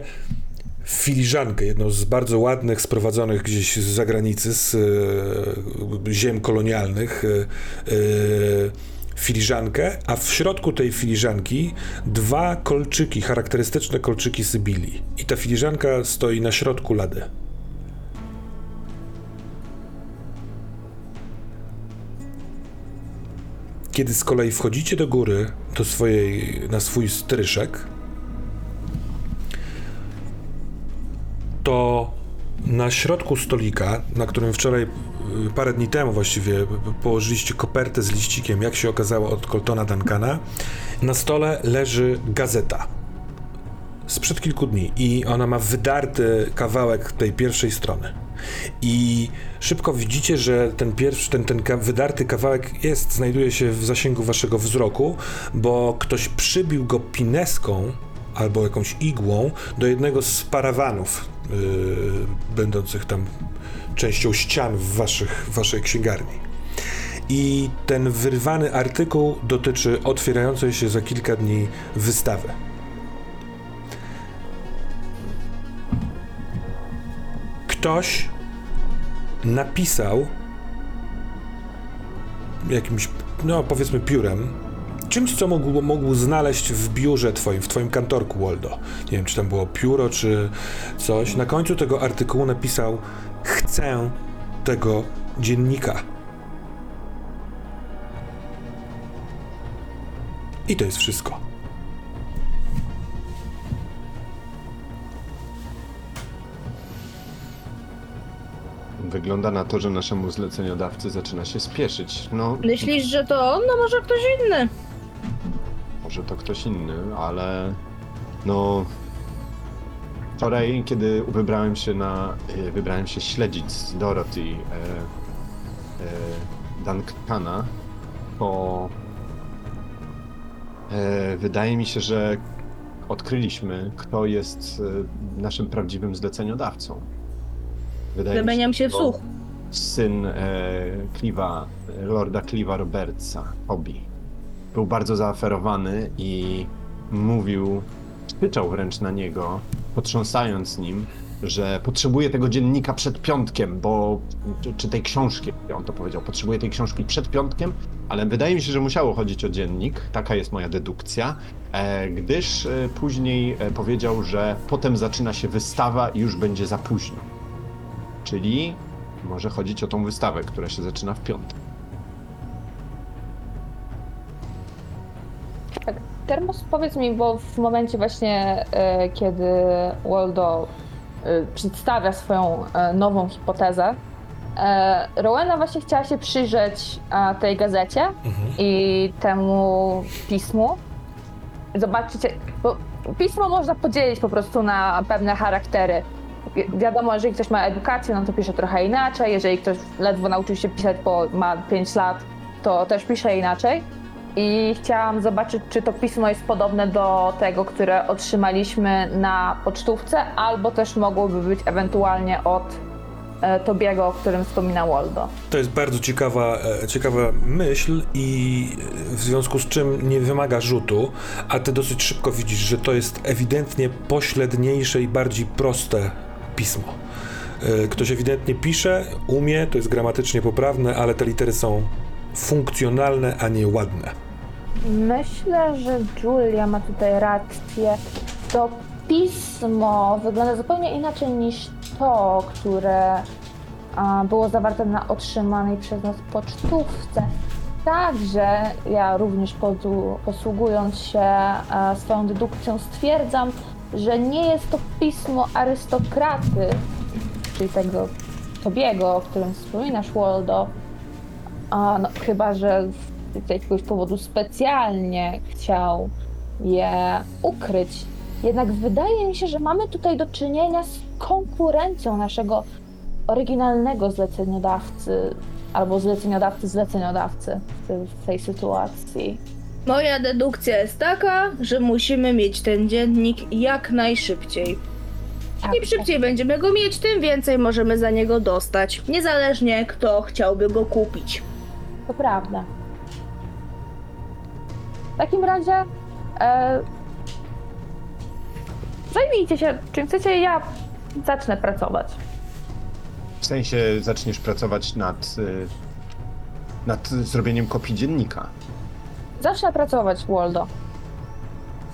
filiżankę, jedną z bardzo ładnych, sprowadzonych gdzieś z zagranicy, z yy, ziem kolonialnych, yy, yy, filiżankę, a w środku tej filiżanki dwa kolczyki, charakterystyczne kolczyki Sybilii. I ta filiżanka stoi na środku lady. Kiedy z kolei wchodzicie do góry, do swojej, na swój stryszek, to na środku stolika, na którym wczoraj, y, parę dni temu właściwie, położyliście kopertę z liścikiem, jak się okazało, od Coltona Duncana, na stole leży gazeta sprzed kilku dni i ona ma wydarty kawałek tej pierwszej strony. I szybko widzicie, że ten pierwszy, ten, ten wydarty kawałek jest, znajduje się w zasięgu waszego wzroku, bo ktoś przybił go pineską albo jakąś igłą do jednego z parawanów będących tam częścią ścian w waszych, waszej księgarni. I ten wyrwany artykuł dotyczy otwierającej się za kilka dni wystawy. Ktoś napisał jakimś, no powiedzmy piórem, czymś, co mógł, mógł znaleźć w biurze twoim, w twoim kantorku, Waldo. Nie wiem, czy tam było pióro, czy coś. Na końcu tego artykułu napisał chcę tego dziennika. I to jest wszystko.
Wygląda na to, że naszemu zleceniodawcy zaczyna się spieszyć. No,
Myślisz, że to on? No może ktoś inny.
Może to ktoś inny, ale no. Wczoraj, kiedy wybrałem się na. y, Wybrałem się śledzić z Dorothy e, e, Duncana, to e, wydaje mi się, że odkryliśmy, kto jest e, naszym prawdziwym zleceniodawcą. Wydaje mi
Zamieniam się w słuch.
Syn e, Cliva, Lorda Cliva Robertsa, Hobby. Był bardzo zaaferowany i mówił, krzyczał wręcz na niego, potrząsając nim, że potrzebuje tego dziennika przed piątkiem, bo. Czy, czy tej książki, on to powiedział, potrzebuje tej książki przed piątkiem, ale wydaje mi się, że musiało chodzić o dziennik, taka jest moja dedukcja, e, gdyż e, później e, powiedział, że potem zaczyna się wystawa i już będzie za późno. Czyli może chodzić o tą wystawę, która się zaczyna w piątek.
Termos, powiedz mi, bo w momencie właśnie, e, kiedy Waldo e, przedstawia swoją e, nową hipotezę, e, Rowena właśnie chciała się przyjrzeć e, tej gazecie i temu pismu. Zobaczycie, bo pismo można podzielić po prostu na pewne charaktery. Wi- Wiadomo, jeżeli ktoś ma edukację, no to pisze trochę inaczej. Jeżeli ktoś ledwo nauczył się pisać, bo ma 5 lat, to też pisze inaczej. I chciałam zobaczyć, czy to pismo jest podobne do tego, które otrzymaliśmy na pocztówce, albo też mogłoby być ewentualnie od e, Tobiego, o którym wspominał Waldo.
To jest bardzo ciekawa, e, ciekawa myśl i e, w związku z czym nie wymaga rzutu, a ty dosyć szybko widzisz, że to jest ewidentnie pośredniejsze i bardziej proste pismo. Ktoś ewidentnie pisze, umie, to jest gramatycznie poprawne, ale te litery są funkcjonalne, a nie ładne.
Myślę, że Julia ma tutaj rację. To pismo wygląda zupełnie inaczej niż to, które było zawarte na otrzymanej przez nas pocztówce. Także ja również posługując się swoją dedukcją stwierdzam, że nie jest to pismo arystokraty, czyli tego Tobiego, o którym wspominasz, Waldo, a, no, chyba, że z jakiegoś powodu specjalnie chciał je ukryć. Jednak wydaje mi się, że mamy tutaj do czynienia z konkurencją naszego oryginalnego zleceniodawcy albo zleceniodawcy zleceniodawcy w, tej- sytuacji.
Moja dedukcja jest taka, że musimy mieć ten dziennik jak najszybciej.
Tak,
Im szybciej będziemy go mieć, tym więcej możemy za niego dostać. Niezależnie kto chciałby go kupić.
To prawda. W takim razie e, zajmijcie się czym chcecie, ja zacznę pracować.
W sensie zaczniesz pracować nad, y, nad zrobieniem kopii dziennika.
Zacznę pracować, Waldo.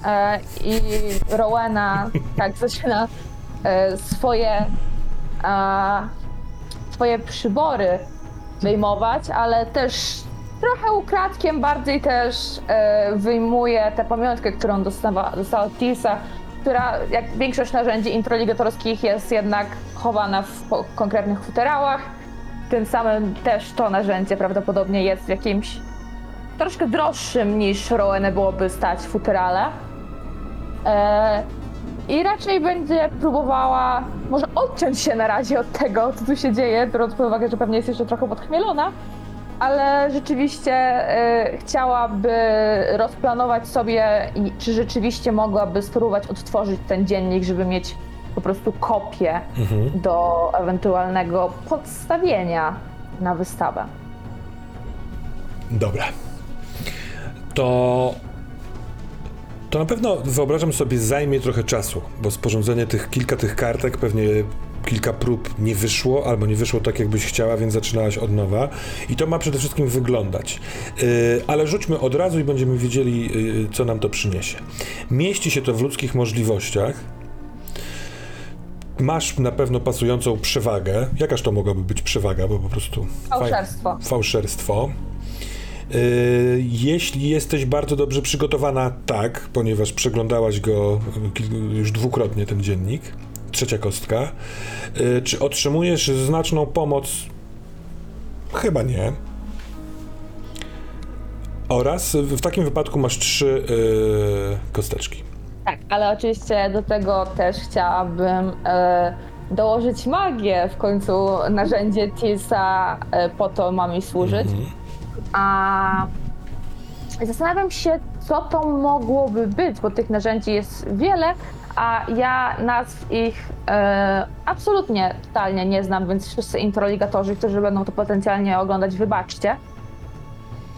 E, I Rowena tak zaczyna e, swoje, e, swoje przybory wyjmować, ale też trochę ukradkiem bardziej też e, wyjmuje tę pamiątkę, którą dostała, dostała od Tilsa, która jak większość narzędzi introligatorskich jest jednak chowana w konkretnych futerałach. Tym samym też to narzędzie prawdopodobnie jest w jakimś troszkę droższym niż Rowenę byłoby stać futerale. I raczej będzie próbowała może odciąć się na razie od tego, co tu się dzieje, biorąc pod uwagę, że pewnie jest jeszcze trochę podchmielona, ale rzeczywiście e, chciałaby rozplanować sobie, i czy rzeczywiście mogłaby spróbować odtworzyć ten dziennik, żeby mieć po prostu kopię
Mhm.
do ewentualnego podstawienia na wystawę.
Dobra. To. To na pewno wyobrażam sobie zajmie trochę czasu, bo sporządzenie tych kilka tych kartek pewnie kilka prób nie wyszło, albo nie wyszło tak, jakbyś chciała, więc zaczynałaś od nowa. I to ma przede wszystkim wyglądać. Yy, ale rzućmy od razu i będziemy wiedzieli, yy, co nam to przyniesie. Mieści się to w ludzkich możliwościach. Masz na pewno pasującą przewagę. Jakaż to mogłaby być przewaga, bo po prostu. faj-
Fałszerstwo.
Yy, Jeśli jesteś bardzo dobrze przygotowana, tak, ponieważ przeglądałaś go już dwukrotnie, ten dziennik. Trzecia kostka. Yy, Czy otrzymujesz znaczną pomoc? Chyba nie. Oraz w takim wypadku masz trzy yy, kosteczki.
Tak, ale oczywiście do tego też chciałabym e, dołożyć magię. W końcu narzędzie Tilsa e, po to ma mi służyć.
Mhm.
A zastanawiam się, co to mogłoby być, bo tych narzędzi jest wiele, a ja nazw ich e, absolutnie totalnie nie znam, więc wszyscy introligatorzy, którzy będą to potencjalnie oglądać, wybaczcie.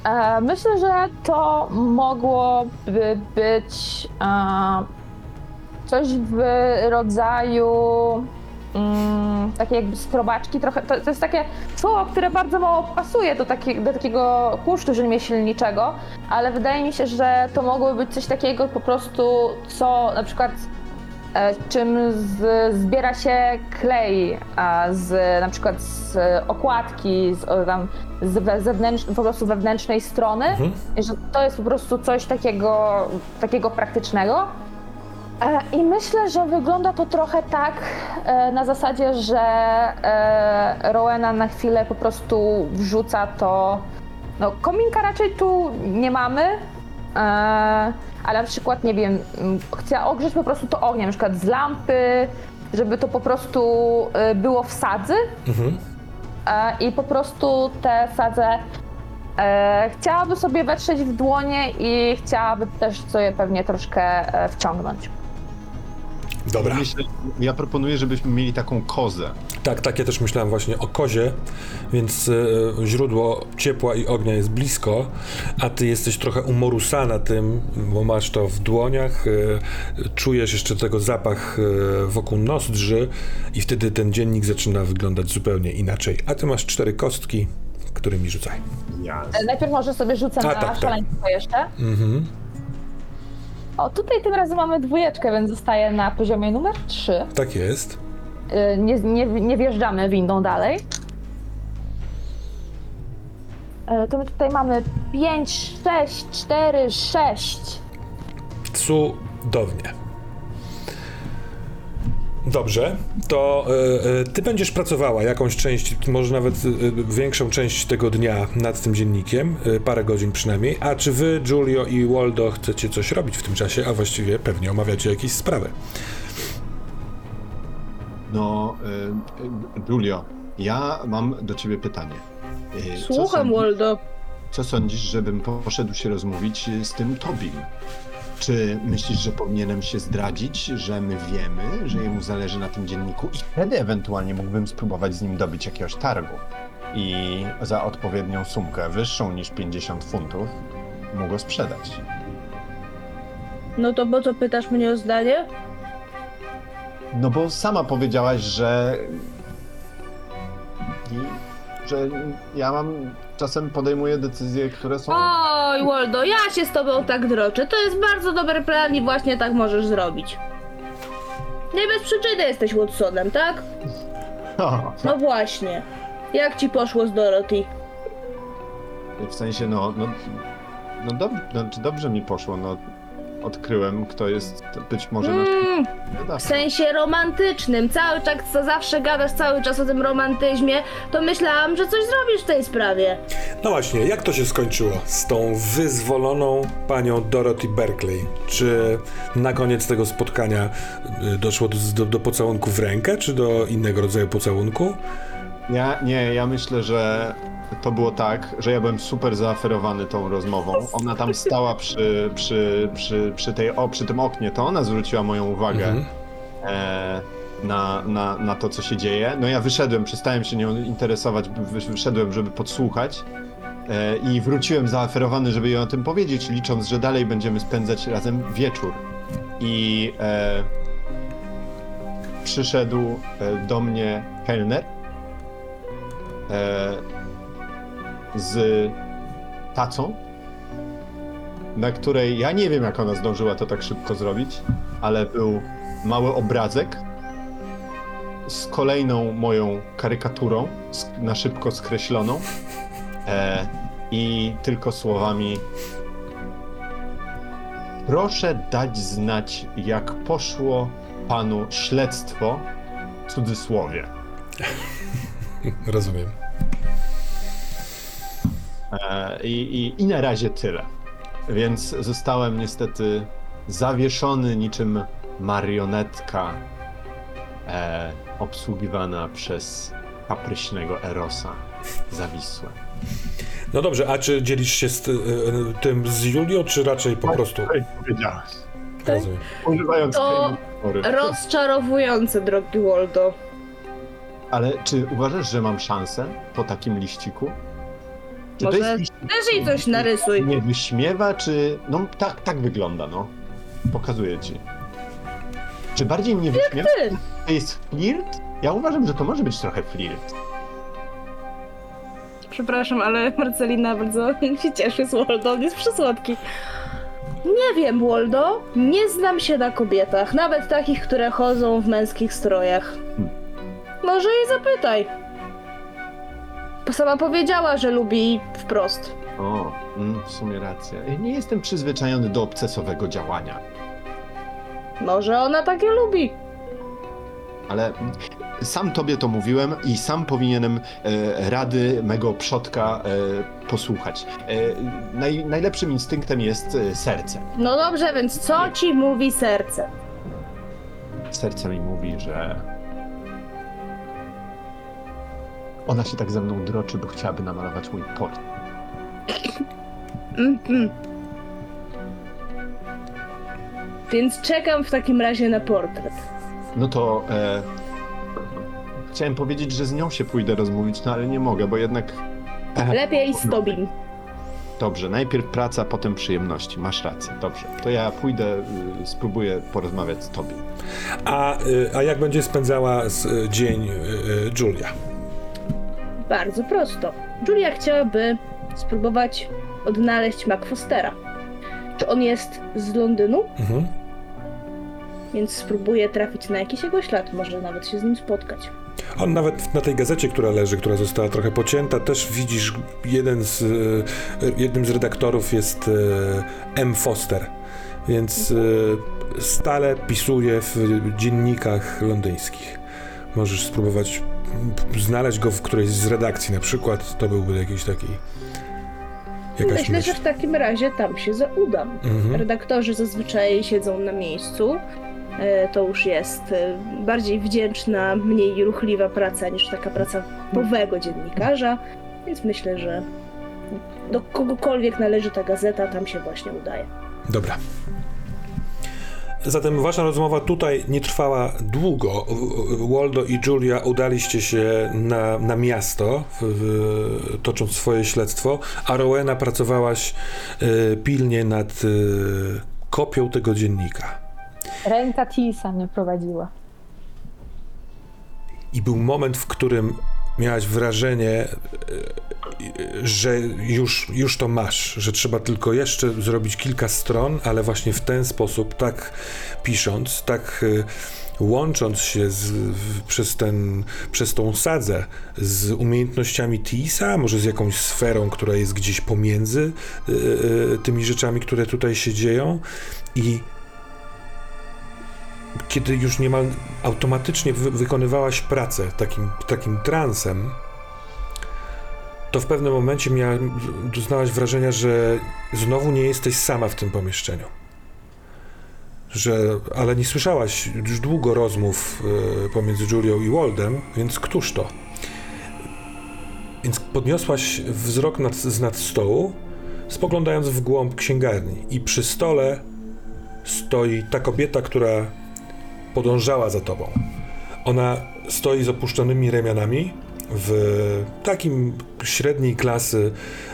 E, myślę, że to mogłoby być e, coś w rodzaju mm, takiej jakby skrobaczki, trochę, to, to jest takie słowo, które bardzo mało pasuje do, taki, do takiego kusztu rzemieślniczego, ale wydaje mi się, że to mogłoby być coś takiego po prostu, co na przykład e, czym z, zbiera się klej a, z na przykład z okładki, z, o, tam, z zewnętrz, po prostu wewnętrznej strony,
Mhm.
że to jest po prostu coś takiego, takiego praktycznego. E, I myślę, że wygląda to trochę tak e, na zasadzie, że e, Rowena na chwilę po prostu wrzuca to. No, kominka raczej tu nie mamy, ale na przykład, nie wiem, chce ogrzeć po prostu to ogniem, na przykład z lampy, żeby to po prostu było w sadzy
Mhm.
i po prostu te sadze chciałaby sobie wetrzeć w dłonie i chciałaby też sobie pewnie troszkę wciągnąć.
Dobra.
Myślę, ja proponuję, żebyśmy mieli taką kozę.
Tak, tak, ja też myślałem właśnie o kozie, więc e, źródło ciepła i ognia jest blisko, a ty jesteś trochę umorusana tym, bo masz to w dłoniach, e, czujesz jeszcze tego zapach e, wokół nozdrzy i wtedy ten dziennik zaczyna wyglądać zupełnie inaczej. A ty masz cztery kostki, którymi rzucaj.
Ja.
Najpierw może sobie rzucę
A,
na
tak, tak.
szaleństwo jeszcze.
Mhm.
O, tutaj tym razem mamy dwójeczkę, więc zostaje na poziomie numer 3.
Tak jest.
Nie, nie, nie wjeżdżamy windą dalej. E, To my tutaj mamy 5, 6, 4, 6.
Cudownie. Dobrze, to e, ty będziesz pracowała jakąś część, może nawet e, większą część tego dnia nad tym dziennikiem, e, parę godzin przynajmniej. A czy wy, Giulio i Waldo, chcecie coś robić w tym czasie, a właściwie pewnie omawiacie jakieś sprawy?
No, y, y, Julio, ja mam do ciebie pytanie. Y, co
Słucham,
sądzi-
Waldo.
Co sądzisz, żebym poszedł się rozmówić y, z tym Tobim? Czy myślisz, że powinienem się zdradzić, że my wiemy, że jemu zależy na tym dzienniku i wtedy ewentualnie mógłbym spróbować z nim dobić jakiegoś targu i za odpowiednią sumkę, wyższą niż 50 funtów, mu go sprzedać?
No to po co pytasz mnie o zdanie?
No bo sama powiedziałaś, że. Że ja mam. czasem podejmuję decyzje, które są.
Oj, Waldo, ja się z tobą tak droczę. To jest bardzo dobry plan i właśnie tak możesz zrobić. Nie bez przyczyny jesteś Watsonem, tak? No właśnie. Jak ci poszło z Dorothy?
W sensie, no. no, no, dob, no czy dobrze mi poszło? No, odkryłem, kto jest być może nasz.
Mm, w
wydawca.
sensie romantycznym. Cały czas, co zawsze gadasz cały czas o tym romantyzmie, to myślałam, że coś zrobisz w tej sprawie.
No właśnie, jak to się skończyło z tą wyzwoloną panią Dorothy Berkeley? Czy na koniec tego spotkania y, doszło do, do, do pocałunku w rękę, czy do innego rodzaju pocałunku?
Ja, nie, ja myślę, że to było tak, że ja byłem super zaaferowany tą rozmową. Ona tam stała przy, przy, przy, przy, tej, o, przy tym oknie, to ona zwróciła moją uwagę
Mhm.
e, na, na, na to, co się dzieje. No ja wyszedłem, przestałem się nią interesować, wy- wyszedłem, żeby podsłuchać. E, I wróciłem zaaferowany, żeby jej o tym powiedzieć, licząc, że dalej będziemy spędzać razem wieczór. I e, przyszedł e, do mnie kelner e, z tacą, na której ja nie wiem, jak ona zdążyła to tak szybko zrobić, ale był mały obrazek z kolejną moją karykaturą, na szybko skreśloną e, i tylko słowami Proszę dać znać, jak poszło panu śledztwo, w cudzysłowie.
Rozumiem.
E, I, i, I na razie tyle. Więc zostałem niestety zawieszony niczym marionetka e, obsługiwana przez kapryśnego Erosa zawisłe.
No dobrze, a czy dzielisz się z y, tym z Julią, czy raczej po prostu?
powiedziałeś.
Rozumiem.
Używając
To. Rozczarowujące, drogi Waldo.
Ale czy uważasz, że mam szansę po takim liściku? Czy
Może
liścik,
Też jej coś narysuj.
nie wyśmiewa, czy... No tak, tak wygląda, no. Pokazuję ci. Czy bardziej mnie wyśmiewa?
Ty.
To jest flirt? Ja uważam, że to może być trochę flirt.
Przepraszam, ale Marcelina bardzo się cieszy z Waldo, on jest przysłodki. Nie wiem, Waldo. Nie znam się na kobietach, nawet takich, które chodzą w męskich strojach. Może jej zapytaj. Bo Sama powiedziała, że lubi wprost.
O, mm, w sumie racja. Ja Nie jestem przyzwyczajony do obcesowego działania,
Może ona takie lubi.
ale mm, sam tobie to mówiłem i sam powinienem e, rady mego przodka e, posłuchać. E, naj, najlepszym instynktem jest e, serce.
No dobrze, więc co ci mówi serce?
Serce mi mówi, że ona się tak ze mną droczy, bo chciałaby namalować mój port.
Mhm. Więc czekam w takim razie na portret.
No to e, chciałem powiedzieć, że z nią się pójdę rozmówić, no ale nie mogę, bo jednak e,
Lepiej z tobim.
Dobrze, najpierw praca, potem przyjemności. Masz rację, dobrze. To ja pójdę, y, spróbuję porozmawiać z tobie.
A, y, a jak będzie spędzała z, y, dzień y, Julia?
Bardzo prosto. Julia chciałaby spróbować odnaleźć Mac Fostera. Czy on jest z Londynu?
Mhm.
Więc spróbuję trafić na jakiś jego ślad, może nawet się z nim spotkać.
On nawet na tej gazecie, która leży, która została trochę pocięta, też widzisz, jeden z, y, jednym z redaktorów jest y, M. Foster, więc y, stale pisuje w dziennikach londyńskich. Możesz spróbować mm, znaleźć go w którejś z redakcji na przykład, to byłby jakiś taki jakaś
Myślę,
myśl.
że w takim razie tam się zaudam.
Mhm.
Redaktorzy zazwyczaj siedzą na miejscu. E, To już jest e, bardziej wdzięczna, mniej ruchliwa praca niż taka praca typowego dziennikarza, więc myślę, że do kogokolwiek należy ta gazeta, tam się właśnie udaje.
Dobra. Zatem wasza rozmowa tutaj nie trwała długo. Waldo i Julia udaliście się na, na miasto, w, w, tocząc swoje śledztwo, a Rowena pracowałaś e, pilnie nad e, kopią tego dziennika.
Ręka Tisa mnie prowadziła.
I był moment, w którym miałaś wrażenie, e, że już, już to masz, że trzeba tylko jeszcze zrobić kilka stron, ale właśnie w ten sposób, tak pisząc, tak e, łącząc się z, przez, ten, przez tą sadzę z umiejętnościami Tisa, może z jakąś sferą, która jest gdzieś pomiędzy e, e, tymi rzeczami, które tutaj się dzieją. I kiedy już niemal automatycznie wy- wykonywałaś pracę takim, takim transem, to w pewnym momencie miała, doznałaś wrażenia, że znowu nie jesteś sama w tym pomieszczeniu. Że, ale nie słyszałaś już długo rozmów e, pomiędzy Julią i Waldem, więc któż to? Więc podniosłaś wzrok nad, z nad stołu, spoglądając w głąb księgarni i przy stole stoi ta kobieta, która podążała za tobą. Ona stoi z opuszczonymi ramionami w takim średniej klasy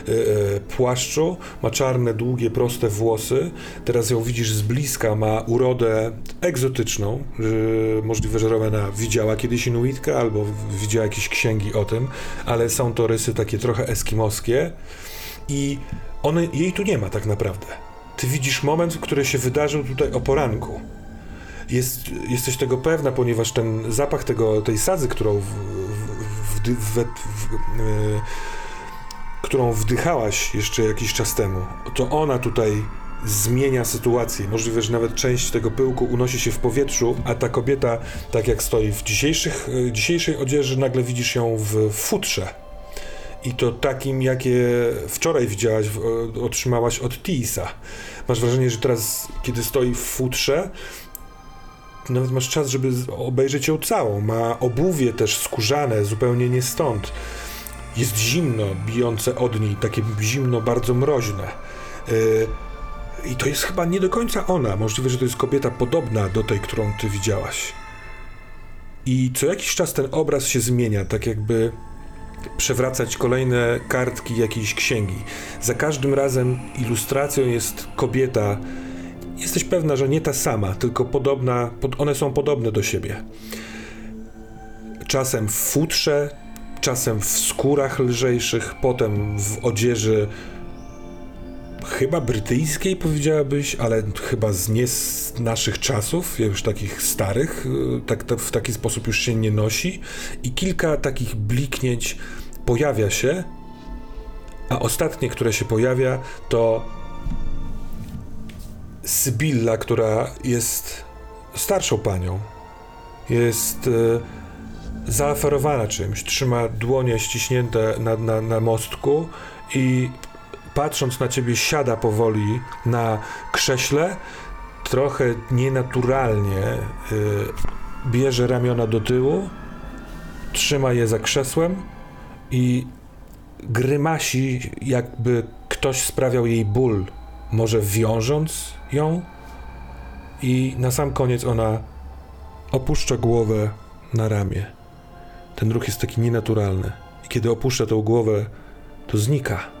e, e, płaszczu, ma czarne, długie, proste włosy. Teraz ją widzisz z bliska, ma urodę egzotyczną. że Możliwe, że Rowena widziała kiedyś Inuitkę albo widziała jakieś księgi o tym, ale są to rysy takie trochę eskimoskie i one, jej tu nie ma tak naprawdę. Ty widzisz moment, który się wydarzył tutaj o poranku. Jest, jesteś tego pewna, ponieważ ten zapach tego, tej sadzy, którą, w, wdy- w, w, e, którą wdychałaś jeszcze jakiś czas temu, to ona tutaj zmienia sytuację. Możliwe, że nawet część tego pyłku unosi się w powietrzu, a ta kobieta, tak jak stoi w dzisiejszych, e, dzisiejszej odzieży, nagle widzisz ją w futrze. I to takim, jakie wczoraj widziałaś, o- otrzymałaś od Tisa. Masz wrażenie, że teraz, kiedy stoi w futrze, nawet masz czas, żeby obejrzeć ją całą. Ma obuwie też skórzane, zupełnie nie stąd. Jest zimno, bijące od niej, takie zimno, bardzo mroźne. Yy, I to jest chyba nie do końca ona. Możliwe, że to jest kobieta podobna do tej, którą ty widziałaś. I co jakiś czas ten obraz się zmienia, tak jakby przewracać kolejne kartki jakiejś księgi. Za każdym razem ilustracją jest kobieta. Jesteś pewna, że nie ta sama, tylko podobna, pod, one są podobne do siebie. Czasem w futrze, czasem w skórach lżejszych, potem w odzieży chyba brytyjskiej powiedziałabyś, ale chyba z nie z naszych czasów, już takich starych, y, tak, tak, w taki sposób już się nie nosi i kilka takich bliknięć pojawia się, a ostatnie, które się pojawia, to Sybilla, która jest starszą panią. Jest y, zaaferowana czymś, trzyma dłonie ściśnięte na, na, na mostku i patrząc na ciebie siada powoli na krześle, trochę nienaturalnie y, bierze ramiona do tyłu, trzyma je za krzesłem i grymasi, jakby ktoś sprawiał jej ból, może wiążąc ją i na sam koniec ona opuszcza głowę na ramię. Ten ruch jest taki nienaturalny. I kiedy opuszcza tą głowę, to znika.